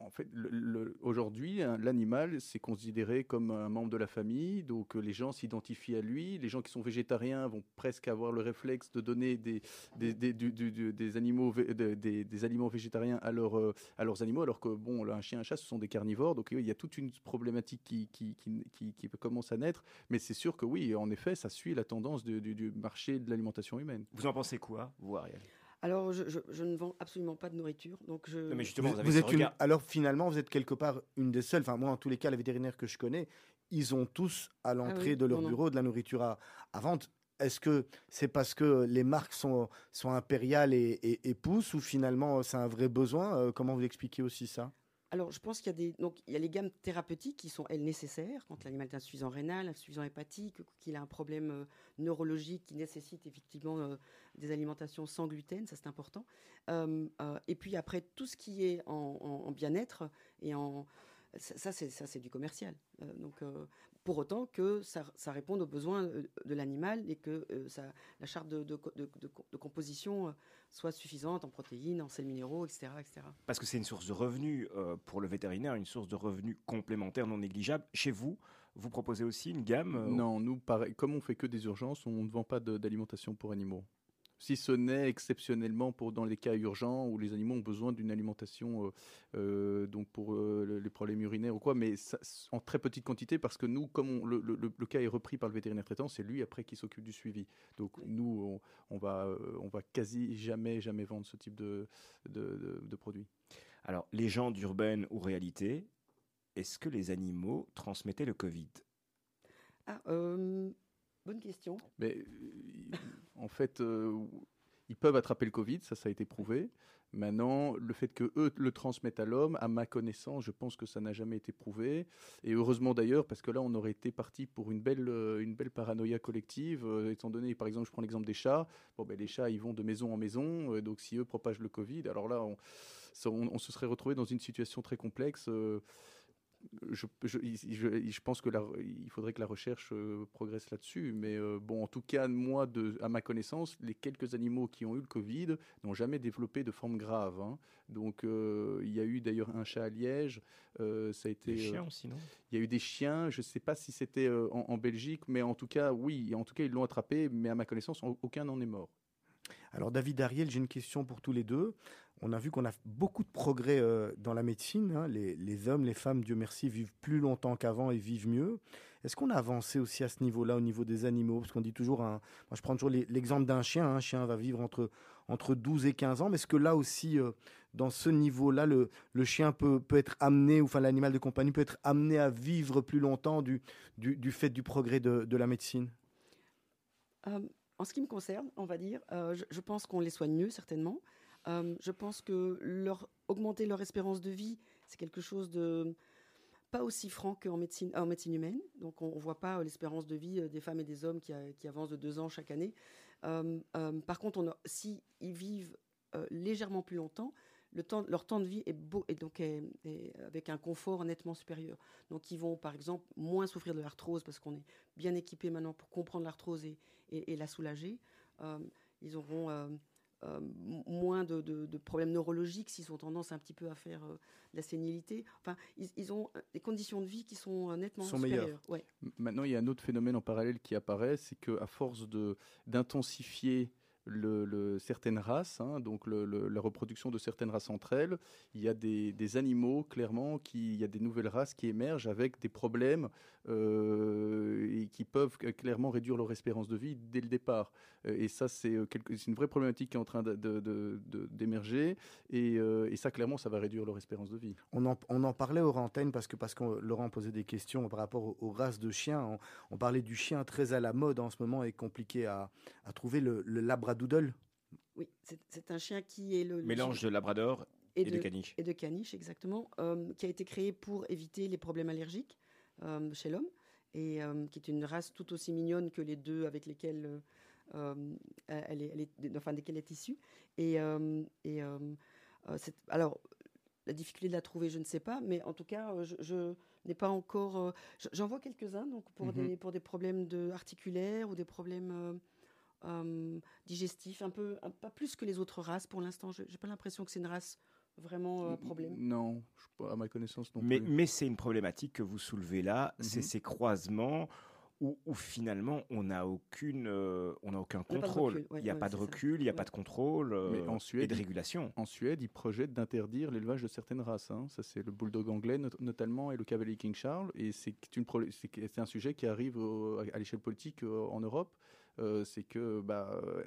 Speaker 5: En fait, aujourd'hui, hein, l'animal, c'est considéré comme un membre de la famille, donc euh, les gens s'identifient à lui. Les gens qui sont végétariens vont presque avoir le réflexe de donner des, animaux, des, aliments végétariens à, leurs, euh, à leurs animaux, alors que bon, un chien, un chat, ce sont des carnivores, donc il y a toute une problématique qui, commence à naître. Mais c'est sûr que oui, en effet, ça suit la tendance du, du- du marché de l'alimentation humaine.
Speaker 3: Vous en pensez quoi, vous, Ariel?
Speaker 4: Alors je, je- je ne vends absolument pas de nourriture, donc je.
Speaker 3: Non, mais justement, vous, avez
Speaker 2: vous
Speaker 3: ce
Speaker 2: êtes une- alors finalement, vous êtes quelque part une des seules. Enfin, moi, en tous les cas, les vétérinaires que je connais, ils ont tous à l'entrée
Speaker 4: oui,
Speaker 2: de leur
Speaker 4: non, non.
Speaker 2: bureau de la nourriture à, à vendre. Est-ce que c'est parce que les marques sont, sont impériales et, et- et poussent ou finalement c'est un vrai besoin? Euh, Comment vous expliquez aussi ça?
Speaker 4: Alors, je pense qu'il y a des les gammes thérapeutiques qui sont elles nécessaires quand l'animal est insuffisant rénal, insuffisant hépatique, qu'il a un problème euh, neurologique qui nécessite effectivement euh, des alimentations sans gluten, ça c'est important. Euh, euh, et puis après tout ce qui est en, en- en bien-être et ça, ça, c'est du commercial. Donc pour autant que ça, ça réponde aux besoins euh, de l'animal et que euh, ça- la charte de, de co- de- de- de composition euh, soit suffisante en protéines, en sels minéraux, etc. etc.
Speaker 3: Parce que c'est une source de revenus euh, pour le vétérinaire, une source de revenus complémentaire non négligeable. Chez vous, vous proposez aussi une gamme euh,
Speaker 5: Non, nous, pareil, comme on fait que des urgences, on ne vend pas d'alimentation pour animaux. Si ce n'est exceptionnellement pour dans les cas urgents où les animaux ont besoin d'une alimentation euh, euh, donc pour euh, le- les problèmes urinaires ou quoi, mais ça- en très petite quantité parce que nous, comme on- le, le- le- le cas est repris par le vétérinaire traitant, c'est lui après qui s'occupe du suivi. Donc nous, on, on va, euh, on va quasi jamais, jamais vendre ce type de, de, de- de produit.
Speaker 3: Alors, légende urbaine ou réalité, est-ce que les animaux transmettaient le Covid?
Speaker 4: Ah, euh, bonne question.
Speaker 5: Mais euh, en fait, euh, ils peuvent attraper le Covid, ça, ça a été prouvé. Maintenant, le fait que eux le transmettent à l'homme, à ma connaissance, je pense que ça n'a jamais été prouvé. Et heureusement d'ailleurs, parce que là, on aurait été parti pour une belle, euh, une belle paranoïa collective, euh, étant donné, par exemple, je prends l'exemple des chats. Bon, ben, les chats, ils vont de maison en maison, euh, donc si eux propagent le Covid, alors là, on, on- se serait retrouvé dans une situation très complexe. Je, je- je- je pense que la- il faudrait que la recherche euh, progresse là-dessus. Mais euh, bon, en tout cas, moi, de, à ma connaissance, les quelques animaux qui ont eu le Covid n'ont jamais développé de forme grave. hein. Donc, euh, il y a eu d'ailleurs un chat à Liège. ça a été. Euh,
Speaker 3: chiens aussi, non?
Speaker 5: il y a eu des chiens. Je ne sais pas si c'était en, en Belgique, mais en tout cas, oui. En tout cas, ils l'ont attrapé. Mais à ma connaissance, au- aucun n'en est mort.
Speaker 2: Alors David Ariel, j'ai une question pour tous les deux. On a vu qu'on a beaucoup de progrès euh, dans la médecine. hein. Les, hommes, les femmes, Dieu merci, vivent plus longtemps qu'avant et vivent mieux. Est-ce qu'on a avancé aussi à ce niveau-là, au niveau des animaux? Parce qu'on dit toujours, moi je prends toujours l'exemple d'un chien. Un chien va vivre entre, entre 12 et 15 ans. Mais est-ce que là aussi, euh, dans ce niveau-là, le, chien peut, peut être amené, ou enfin l'animal de compagnie peut être amené à vivre plus longtemps du, fait du progrès de, de la médecine?
Speaker 4: Euh, en ce qui me concerne, on va dire, euh, je, pense qu'on les soigne mieux, certainement. Euh, je pense que leur, augmenter leur espérance de vie, c'est quelque chose de pas aussi franc qu'en médecine, en médecine humaine. Donc, on ne voit pas euh, l'espérance de vie des femmes et des hommes qui, qui avancent de deux ans chaque année. Par contre, on a- si ils vivent légèrement plus longtemps, le temps, leur temps de vie est beau et donc est avec un confort nettement supérieur. Donc, ils vont, par exemple, moins souffrir de l'arthrose parce qu'on est bien équipé maintenant pour comprendre l'arthrose et, et- et la soulager. Euh, ils auront euh, euh, moins de, de- de problèmes neurologiques s'ils ont tendance un petit peu à faire de la sénilité. Enfin, ils, ils ont des conditions de vie qui sont nettement
Speaker 2: Sont
Speaker 4: supérieures.
Speaker 2: meilleures.
Speaker 4: Ouais.
Speaker 5: Maintenant, il y a un autre phénomène en parallèle qui apparaît, c'est qu'à force d'intensifier le, le- certaines races, hein, donc le- la reproduction de certaines races entre elles, il y a des, des animaux, clairement, qui, il y a des nouvelles races qui émergent avec des problèmes euh, et qui peuvent clairement réduire leur espérance de vie dès le départ. Euh, et ça, c'est euh, c'est une vraie problématique qui est en train de- de- de- de- d'émerger. Et, euh, et ça, clairement, ça va réduire leur espérance de vie.
Speaker 2: On en, on en parlait aux antennes parce que, parce que Laurent posait des questions par rapport aux, aux races de chiens. On, on parlait du chien très à la mode en ce moment et compliqué à, à trouver le, le labradoodle.
Speaker 4: Oui, c'est un chien qui est le le-
Speaker 3: Mélange de labrador
Speaker 4: et
Speaker 3: et de caniche.
Speaker 4: et de caniche, exactement, euh, qui a été créé pour éviter les problèmes allergiques euh, chez l'homme, et euh, qui est une race tout aussi mignonne que les deux avec lesquels euh, euh, elle est, elle est- enfin, desquels elle est issue. Et, euh, euh, euh, alors, la difficulté de la trouver, je ne sais pas, mais en tout cas, euh, je, je n'ai pas encore. euh, je- J'en vois quelques-uns, donc pour,
Speaker 5: Mhm.
Speaker 4: des, pour des problèmes de articulaires ou des problèmes. euh, euh, digestifs, un peu, un- pas plus que les autres races pour l'instant. Je n'ai pas l'impression que c'est une race vraiment euh, problème?
Speaker 5: Non, je- à ma connaissance non
Speaker 3: Mais,
Speaker 5: plus.
Speaker 3: mais c'est une problématique que vous soulevez là, c'est
Speaker 5: Mhm.
Speaker 3: ces croisements où, où finalement on n'a aucune, euh, on n'a aucun
Speaker 4: On n'a pas de
Speaker 3: contrôle.
Speaker 4: recul, ouais,
Speaker 3: il n'y a
Speaker 4: ouais,
Speaker 3: pas de
Speaker 4: c'est
Speaker 3: recul, il n'y a
Speaker 4: Ouais.
Speaker 3: pas de contrôle euh,
Speaker 5: Mais en
Speaker 3: et
Speaker 5: Suède,
Speaker 3: de
Speaker 5: il-
Speaker 3: régulation.
Speaker 5: En Suède, ils projettent d'interdire l'élevage de certaines races. hein. Ça, c'est le bulldog anglais not- notamment et le cavalier King Charles. Et c'est c'est c'est un sujet qui arrive au- à l'échelle politique euh, en Europe. Euh, c'est que bah euh,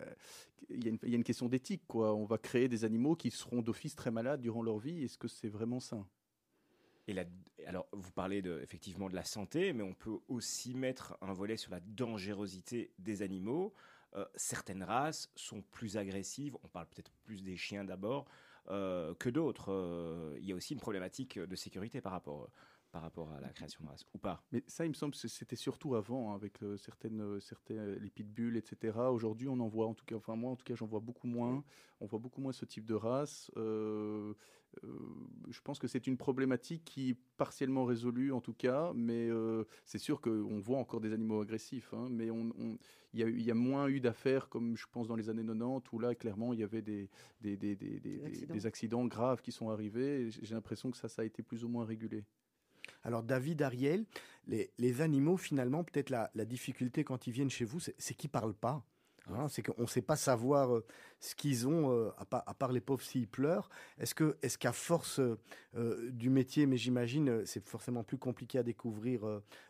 Speaker 5: il y, a une- question d'éthique quoi. On va créer des animaux qui seront d'office très malades durant leur vie. Est-ce que c'est vraiment sain?
Speaker 3: Et alors, vous parlez de, effectivement de la santé, mais on peut aussi mettre un volet sur la dangerosité des animaux. Euh, certaines races sont plus agressives, on parle peut-être plus des chiens d'abord, que d'autres. Il y a aussi une problématique de sécurité par rapport, par rapport à la création de race ou pas
Speaker 5: Mais ça, il me semble que c'était surtout avant, hein, avec euh, certaines, euh, certaines, euh, les pitbulls, etc. Aujourd'hui, on en voit, en tout cas, enfin moi, en tout cas, j'en vois beaucoup moins. On voit beaucoup moins ce type de race. Euh, euh, je pense que c'est une problématique qui est partiellement résolue, en tout cas, mais euh, c'est sûr qu'on voit encore des animaux agressifs, hein, mais on, on- il y, a, y moins eu d'affaires, comme je pense dans les années 90, où là, clairement, il y avait des, des, des, des- des- des-
Speaker 4: accidents.
Speaker 5: des accidents graves qui sont arrivés. J'ai l'impression que ça, ça a été plus ou moins régulé.
Speaker 2: Alors David, Ariel, les, les animaux finalement, peut-être la, la difficulté quand ils viennent chez vous, c'est qu'ils parlent pas. Hein, c'est qu'on ne sait pas savoir euh, ce qu'ils ont, euh, à, part, à part les pauvres s'ils pleurent. Est-ce que, est-ce qu'à force euh, du métier, mais j'imagine c'est forcément plus compliqué à découvrir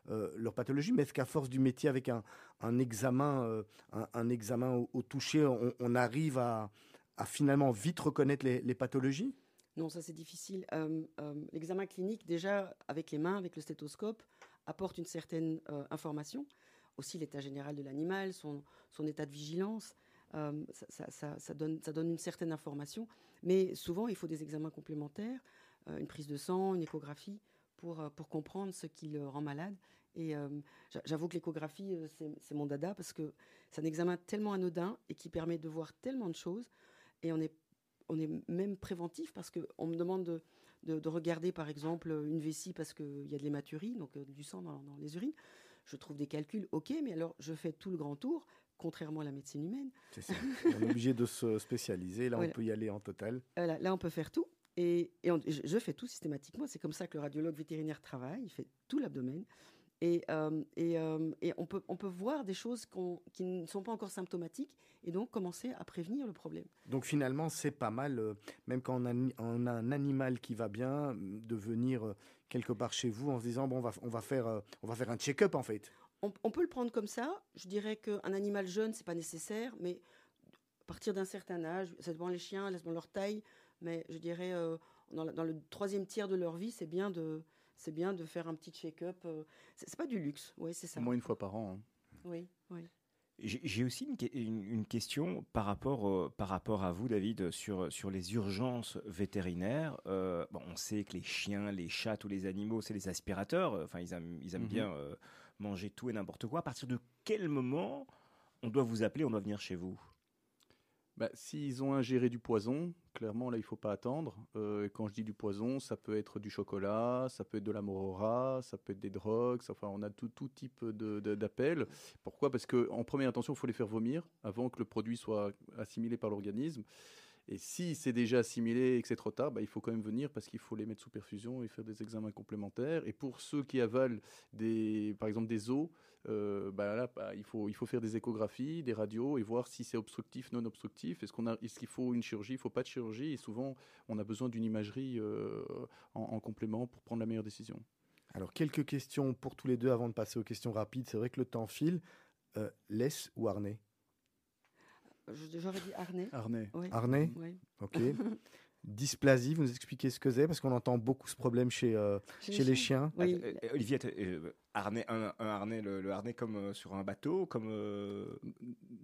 Speaker 2: leur pathologie, mais est-ce qu'à force du métier avec un, un examen, un, un examen au, au toucher, on, on arrive à, à finalement vite reconnaître les, les pathologies?
Speaker 4: Non, ça c'est difficile. Euh, euh, L'examen clinique, déjà avec les mains, avec le stéthoscope, apporte une certaine euh, information. Aussi l'état général de l'animal, son, état de vigilance, ça, donne, une certaine information. Mais souvent, il faut des examens complémentaires, une prise de sang, une échographie, pour, comprendre ce qui le rend malade. Et j'a- j'avoue que l'échographie, c'est mon dada, parce que c'est un examen tellement anodin et qui permet de voir tellement de choses. Et on est on est même préventif parce qu'on me demande de, de- de regarder par exemple une vessie parce qu'il y a de l'hématurie, donc euh, du sang dans, dans les urines. Je trouve des calculs, ok, mais alors je fais tout le grand tour, contrairement à la médecine humaine.
Speaker 2: C'est ça. On est obligé de se spécialiser. Là,
Speaker 4: Voilà.
Speaker 2: on peut y aller en total.
Speaker 4: Là, là, on peut faire tout. Et, et on- je, je fais tout systématiquement. C'est comme ça que le radiologue vétérinaire travaille. Il fait tout l'abdomen. Et, euh, et, euh, et on, peut, on peut voir des choses qui ne sont pas encore symptomatiques et donc commencer à prévenir le problème.
Speaker 2: Donc finalement, c'est pas mal, euh, même quand on a, ni- on a un animal qui va bien, de venir quelque part chez vous en se disant bon, on va, on va faire, on va faire un check-up en fait.
Speaker 4: On, on peut le prendre comme ça. Je dirais qu'un animal jeune, c'est pas nécessaire, mais à partir d'un certain âge, ça dépend les chiens, ça dépend leur taille, mais je dirais dans, la- dans le troisième tiers de leur vie, c'est bien de, c'est bien de faire un petit check-up. euh, c'est pas du luxe, oui, c'est ça.
Speaker 5: Au moins une fois par an. hein.
Speaker 4: Oui, oui.
Speaker 3: J'ai aussi une, que- une- une question par rapport, euh, par rapport à vous, David, sur, sur les urgences vétérinaires. Euh, bon, on sait que les chiens, les chats, tous les animaux, c'est les aspirateurs. Enfin, ils aiment, ils aiment
Speaker 5: Mhm.
Speaker 3: bien euh, manger tout et n'importe quoi. À partir de quel moment on doit vous appeler, on doit venir chez vous?
Speaker 5: Bah, S'ils ont ingéré du poison, clairement, là, il faut pas attendre. Euh, quand je dis du poison, ça peut être du chocolat, ça peut être de la morora, ça peut être des drogues. Enfin, on a tout, tout type d'appels. Pourquoi? Parce qu'en première intention, il faut les faire vomir avant que le produit soit assimilé par l'organisme. Et si c'est déjà assimilé et que c'est trop tard, bah, il faut quand même venir parce qu'il faut les mettre sous perfusion et faire des examens complémentaires. Et pour ceux qui avalent, des, par exemple, des os, euh, bah là, bah, il, faut, il faut faire des échographies, des radios et voir si c'est obstructif, non obstructif. Est-ce qu'on a, est-ce qu'il faut une chirurgie, il faut pas de chirurgie. Et souvent, on a besoin d'une imagerie euh, en, en complément pour prendre la meilleure décision.
Speaker 2: Alors quelques questions pour tous les deux avant de passer aux questions rapides. C'est vrai que le temps file. Euh, laisse ou harnais
Speaker 4: Je- J'aurais dit harnais.
Speaker 5: Harnais.
Speaker 4: Oui.
Speaker 2: Harnais
Speaker 4: Oui.
Speaker 2: Ok. Dysplasie, vous nous expliquez ce que c'est parce qu'on entend beaucoup ce problème chez, euh, chez les chiens.
Speaker 4: Oui.
Speaker 3: Euh, euh, Olivier, harnais, un, un harnais, le, le harnais comme euh, sur un bateau, comme euh,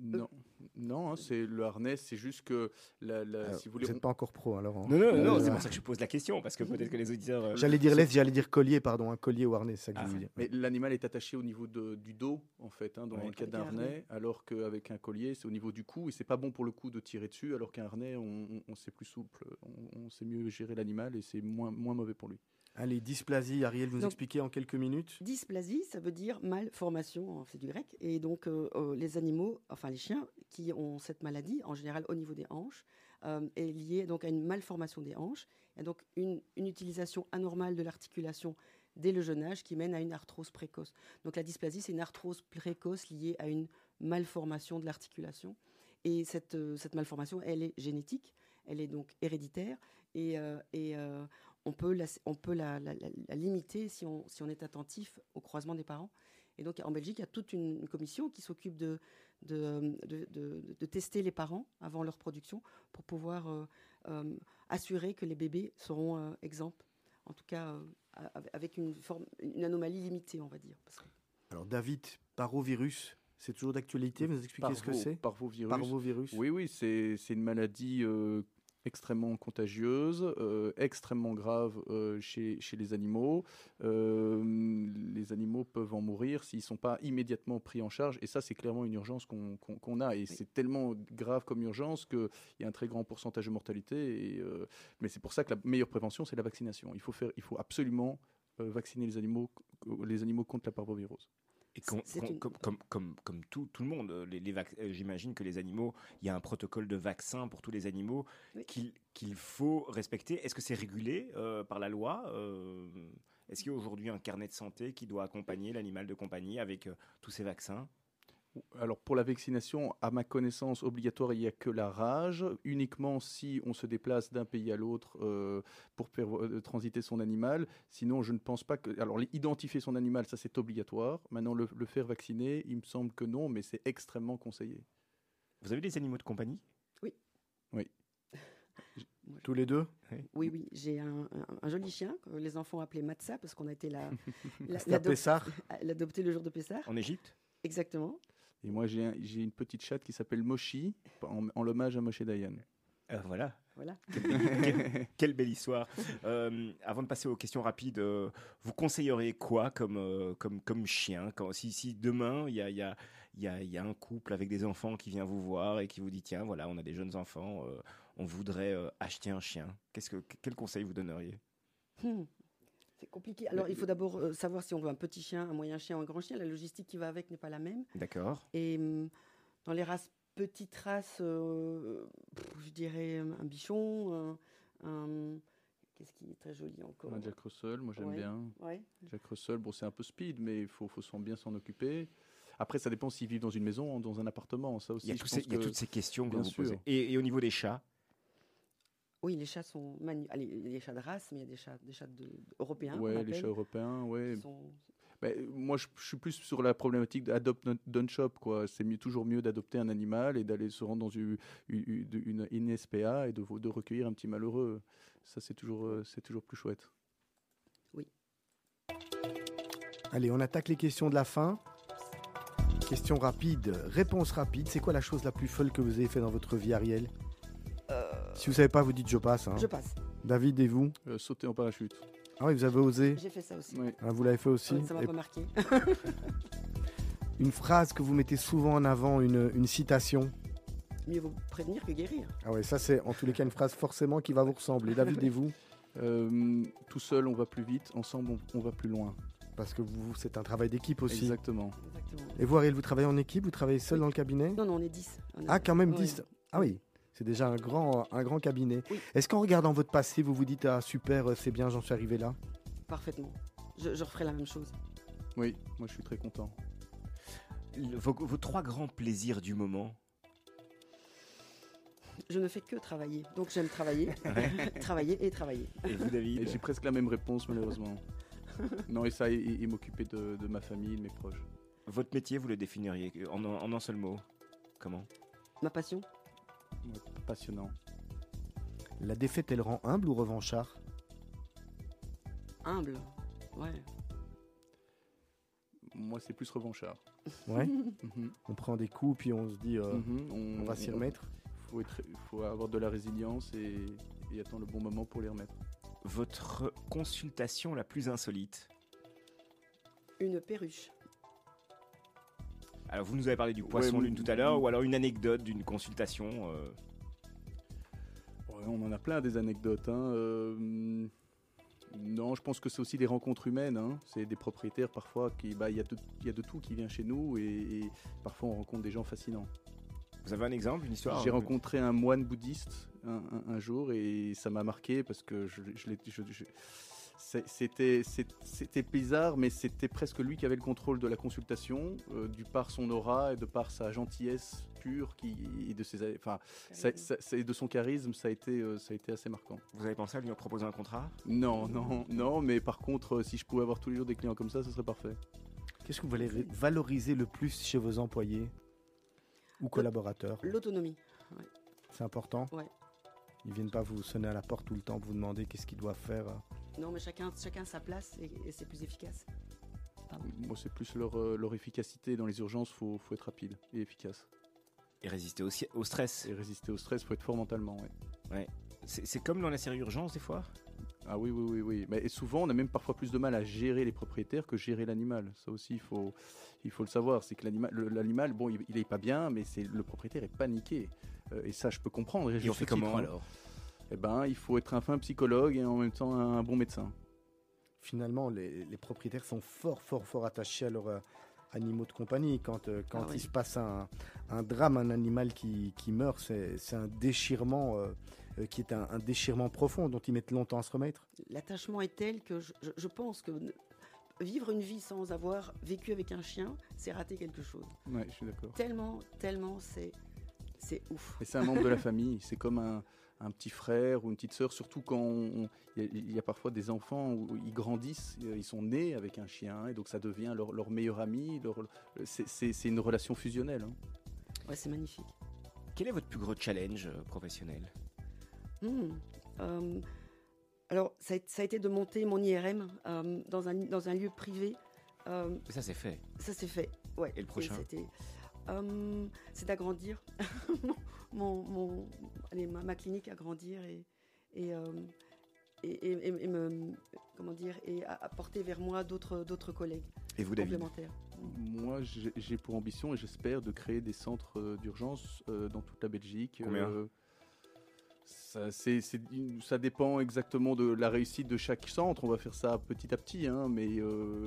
Speaker 5: Non, non hein, c'est le harnais, c'est juste que la, la-
Speaker 2: Alors,
Speaker 5: si vous voulez,
Speaker 2: vous n'êtes pas encore pro, hein, Laurent.
Speaker 3: Non, non, non,
Speaker 2: Euh,
Speaker 3: c'est pour ça que je pose la question, parce que peut-être que les auditeurs. euh,
Speaker 2: J'allais dire laisse, j'allais dire collier, pardon, un collier ou harnais, c'est ça que
Speaker 3: Ah,
Speaker 2: je voulais dire.
Speaker 5: Mais l'animal est attaché au niveau de- du dos, en fait, hein, dans
Speaker 3: Ouais.
Speaker 5: le cas d'un
Speaker 4: un
Speaker 5: harnais,
Speaker 4: harnais.
Speaker 5: alors qu'avec un collier, c'est au niveau du cou, et c'est pas bon pour le cou de tirer dessus, alors qu'un harnais, on, on, on sait plus souple, on, on sait mieux gérer l'animal, et c'est moins, moins mauvais pour lui.
Speaker 2: Allez, dysplasie, Ariel, vous
Speaker 4: Donc-
Speaker 2: expliquez en quelques minutes
Speaker 4: Dysplasie, ça veut dire malformation, hein, c'est du grec. Et donc, euh, euh, les animaux, enfin les chiens, qui ont cette maladie, en général au niveau des hanches, euh, est liée donc à une malformation des hanches, et donc une, une utilisation anormale de l'articulation dès le jeune âge qui mène à une arthrose précoce. Donc la dysplasie, c'est une arthrose précoce liée à une malformation de l'articulation. Et cette, cette malformation, elle est génétique, elle est donc héréditaire, et, euh, et, euh, on peut la, on peut la, la- la- la limiter si on, si on est attentif au croisement des parents. Et donc en Belgique, il y a toute une, commission qui s'occupe de de, de, de- de tester les parents avant leur production pour pouvoir euh, euh, assurer que les bébés seront euh, exempts, en tout cas euh, avec une, forme, une anomalie limitée, on va dire. Parce que-
Speaker 2: Alors David, parovirus, c'est toujours d'actualité, vous nous expliquez ce que c'est?
Speaker 5: Parvovirus.
Speaker 2: Parvovirus
Speaker 5: Oui, oui, c'est c'est une maladie euh, extrêmement contagieuse, euh, extrêmement grave euh, chez, chez les animaux. Euh, les animaux peuvent en mourir s'ils ne sont pas immédiatement pris en charge. Et ça, c'est clairement une urgence qu'on a. Et c'est tellement grave comme urgence qu'il y a un très grand pourcentage de mortalité. Et, mais c'est pour ça que la meilleure prévention, c'est la vaccination. Il faut, faire, il faut absolument vacciner les animaux, les animaux contre la parvovirose.
Speaker 3: Et com-
Speaker 4: C'est
Speaker 3: com-
Speaker 4: une-
Speaker 3: comme, tout, tout le monde, euh, les, les vac- j'imagine que les animaux, il y a un protocole de vaccin pour tous les animaux
Speaker 4: Oui.
Speaker 3: qu'il faut respecter. Est-ce que c'est régulé euh, par la loi Euh, Est-ce qu'il y a aujourd'hui un carnet de santé qui doit accompagner l'animal de compagnie avec euh, tous ces vaccins?
Speaker 5: Alors pour la vaccination, à ma connaissance, obligatoire, il n'y a que la rage, uniquement si on se déplace d'un pays à l'autre euh, pour euh, transiter son animal. Sinon, je ne pense pas que... Alors identifier son animal, ça c'est obligatoire. Maintenant, le, le faire vacciner, il me semble que non, mais c'est extrêmement conseillé.
Speaker 3: Vous avez des animaux de compagnie?
Speaker 2: Tous les deux?
Speaker 4: Oui, oui, j'ai un, un- un joli chien que les enfants appelaient Matza parce qu'on a été la, la-
Speaker 2: C'est à
Speaker 4: l'adop-
Speaker 2: Pessard.
Speaker 4: l'adopter le jour de Pessard.
Speaker 3: en Égypte?
Speaker 4: Exactement.
Speaker 5: Et moi, j'ai un- j'ai une petite chatte qui s'appelle Moshi, en, en l'hommage à Moshe Dayan.
Speaker 3: Euh, Voilà.
Speaker 4: Voilà.
Speaker 3: quelle, quelle belle histoire. Euh, avant de passer aux questions rapides, euh, vous conseilleriez quoi comme, euh, comme, comme chien quand, si, si demain, il y a, il y, a, il y, a, il y a un couple avec des enfants qui vient vous voir et qui vous dit tiens, voilà, on a des jeunes enfants, euh, on voudrait euh, acheter un chien. Qu'est-ce que, quel conseil vous donneriez?
Speaker 4: Hmm. C'est compliqué. Alors, il faut d'abord euh, savoir si on veut un petit chien, un moyen chien ou un grand chien. La logistique qui va avec n'est pas la même.
Speaker 3: D'accord
Speaker 4: Et hum, dans les races, petites races, euh, pff, je dirais un bichon, un. un- Qu'est-ce qui est très joli encore?
Speaker 5: Un Jack Russell, moi j'aime
Speaker 4: Ouais.
Speaker 5: bien.
Speaker 4: Ouais.
Speaker 5: Jack Russell, bon, c'est un peu speed, mais il faut, faut s'en- bien s'en occuper. Après, ça dépend s'ils vivent dans une maison ou dans un appartement. Ça aussi,
Speaker 3: il y, a ces- y toutes ces questions que
Speaker 5: bien
Speaker 3: vous
Speaker 5: sûr.
Speaker 3: posez. Et, et au niveau des chats?
Speaker 4: Oui, les chats sont magnifiques. Allez, il y a des chats de race, mais il y a des chats, des chats de, européens.
Speaker 5: Ouais, les chats européens,
Speaker 4: qui sont-
Speaker 5: moi, je, je suis plus sur la problématique d'adopt don't- shop. quoi. C'est mieux, toujours mieux d'adopter un animal et d'aller se rendre dans une, une, une- une SPA et de, recueillir un petit malheureux. Ça, c'est toujours, euh, c'est toujours plus chouette.
Speaker 2: Allez, on attaque les questions de la fin. Question rapide, réponse rapide. C'est quoi la chose la plus folle que vous avez fait dans votre vie, Ariel? Si vous savez pas, vous dites je passe. hein.
Speaker 4: Je passe.
Speaker 2: David et vous?
Speaker 5: Euh, sauter en parachute.
Speaker 2: Ah oui, vous avez osé.
Speaker 4: J'ai fait ça aussi.
Speaker 2: Ah, vous l'avez fait aussi.
Speaker 4: Ouais, ça m'a
Speaker 2: Et
Speaker 4: pas marqué.
Speaker 2: une phrase que vous mettez souvent en avant, une, une citation.
Speaker 4: Mieux vaut prévenir que guérir.
Speaker 2: Ah ouais, ça c'est en tous les cas une phrase forcément qui va vous ressembler. David et vous?
Speaker 5: Euh, tout seul, on va plus vite. Ensemble, on, on va plus loin.
Speaker 2: Parce que vous, c'est un travail d'équipe aussi.
Speaker 5: Exactement.
Speaker 4: Exactement.
Speaker 2: Et vous, Ariel, vous travaillez en équipe? Vous travaillez seul
Speaker 4: Oui.
Speaker 2: dans le cabinet?
Speaker 4: Non, non, on est 10. On est-
Speaker 2: Ah, quand même
Speaker 4: Ouais.
Speaker 2: 10. Ah oui, c'est déjà un grand, un grand cabinet.
Speaker 4: Oui.
Speaker 2: Est-ce qu'en regardant votre passé, vous vous dites Ah super, euh, c'est bien, j'en suis arrivé là?
Speaker 4: Parfaitement. Je, je referai la même chose.
Speaker 5: Oui, moi, je suis très content.
Speaker 3: Le- vos, vos trois grands plaisirs du moment?
Speaker 4: Je ne fais que travailler. Donc j'aime travailler, travailler et travailler.
Speaker 3: Et vous,
Speaker 5: Et
Speaker 3: David
Speaker 5: j'ai presque la même réponse, malheureusement. non, et ça, et, et m'occuper de, de ma famille, de mes proches.
Speaker 3: Votre métier, vous le définiriez en, en un seul mot? Comment?
Speaker 4: Ma passion
Speaker 5: passionnant.
Speaker 2: La défaite, elle rend humble ou revanchard?
Speaker 4: Humble. Ouais.
Speaker 5: Moi, c'est plus revanchard.
Speaker 2: Ouais.
Speaker 5: Mhm.
Speaker 2: on prend des coups, puis on se dit euh,
Speaker 5: Mhm.
Speaker 2: On va s'y remettre.
Speaker 5: faut, être- faut avoir de la résilience et, et attendre le bon moment pour les remettre.
Speaker 3: Votre consultation la plus insolite?
Speaker 4: Une perruche.
Speaker 3: Alors, vous nous avez parlé du poisson
Speaker 5: Ouais,
Speaker 3: lune tout à l'heure, ou alors une anecdote d'une consultation. euh,
Speaker 5: Ouais, on en a plein des anecdotes. hein. Euh, non, je pense que c'est aussi des rencontres humaines. hein. C'est des propriétaires parfois qui, bah, il y, a de- y a de tout qui vient chez nous et, et parfois on rencontre des gens fascinants.
Speaker 3: Vous avez un exemple, une histoire
Speaker 5: J'ai rencontré un moine bouddhiste un, un- un jour et ça m'a marqué parce que je, je l'ai- je- c'était bizarre, mais c'était presque lui qui avait le contrôle de la consultation, euh, du par son aura et de par sa gentillesse pure qui, et de ses, enfin, ça- ça- ça- et de son charisme, ça a été, euh, ça a été assez marquant.
Speaker 3: Vous avez pensé à lui proposer un contrat?
Speaker 5: Non, non, non, mais par contre, euh, si je pouvais avoir tous les jours des clients comme ça, ce serait parfait.
Speaker 2: Qu'est-ce que vous voulez valoriser le plus chez vos employés ou collaborateurs?
Speaker 4: L'autonomie.
Speaker 2: C'est important?
Speaker 4: Ouais.
Speaker 2: Ils viennent pas vous sonner à la porte tout le temps pour vous demander qu'est-ce qu'ils doivent faire.
Speaker 4: Non, mais chacun, chacun sa place et, et c'est plus efficace.
Speaker 5: Moi, c'est plus leur, euh, leur efficacité. Dans les urgences, faut, faut être rapide et efficace.
Speaker 3: Et résister aussi au stress.
Speaker 5: Et résister au stress, faut être fort mentalement. ouais.
Speaker 3: C'est c'est comme dans la série Urgence, des fois?
Speaker 5: Ah oui, oui, oui, oui. Mais et souvent, on a même parfois plus de mal à gérer les propriétaires que gérer l'animal. Ça aussi, il faut, il faut le savoir. C'est que l'animal, bon, il, il est pas bien, mais c'est le propriétaire est paniqué. Euh, et ça, je peux comprendre.
Speaker 3: Et on
Speaker 5: juste
Speaker 3: fait comment
Speaker 5: hein.
Speaker 3: alors?
Speaker 5: Eh ben, il faut être un fin psychologue et en même temps un bon médecin.
Speaker 2: Finalement, les, les propriétaires sont fort, fort, fort attachés à leurs euh, animaux de compagnie. Quand, euh, quand
Speaker 4: Ah
Speaker 2: il se passe un, un drame, un animal qui, qui meurt, c'est c'est un déchirement euh, qui est un, un déchirement profond dont ils mettent longtemps à se remettre.
Speaker 4: L'attachement est tel que je, je- je pense que vivre une vie sans avoir vécu avec un chien, c'est rater quelque chose.
Speaker 5: Ouais, je suis d'accord.
Speaker 4: Tellement, tellement, c'est c'est ouf.
Speaker 5: Et c'est un membre de la famille. C'est comme un, un petit frère ou une petite sœur, surtout quand il y, a- il y a parfois des enfants où ils grandissent, euh, ils sont nés avec un chien, et donc ça devient leur, leur meilleur ami. leur- c'est- une relation fusionnelle. hein.
Speaker 4: Ouais, c'est magnifique.
Speaker 3: Quel est votre plus gros challenge euh, professionnel?
Speaker 4: Hmm. Euh, alors, ça a, ça a été de monter mon IRM euh, dans, un, dans un lieu privé. Euh,
Speaker 3: Ça, c'est fait?
Speaker 4: ça, c'est fait. Ouais.
Speaker 3: Et le prochain?
Speaker 4: Euh, C'est d'agrandir mon, mon- allez, ma, ma clinique, agrandir et, et, euh, et, et- et- me, comment dire, et apporter vers moi d'autres, d'autres collègues
Speaker 3: Et vous, David?
Speaker 4: complémentaires.
Speaker 5: Moi, j'ai pour ambition et j'espère de créer des centres euh, d'urgence euh, dans toute la Belgique.
Speaker 3: Combien?
Speaker 5: Euh, ça, ça dépend exactement de la réussite de chaque centre. On va faire ça petit à petit, hein, mais euh,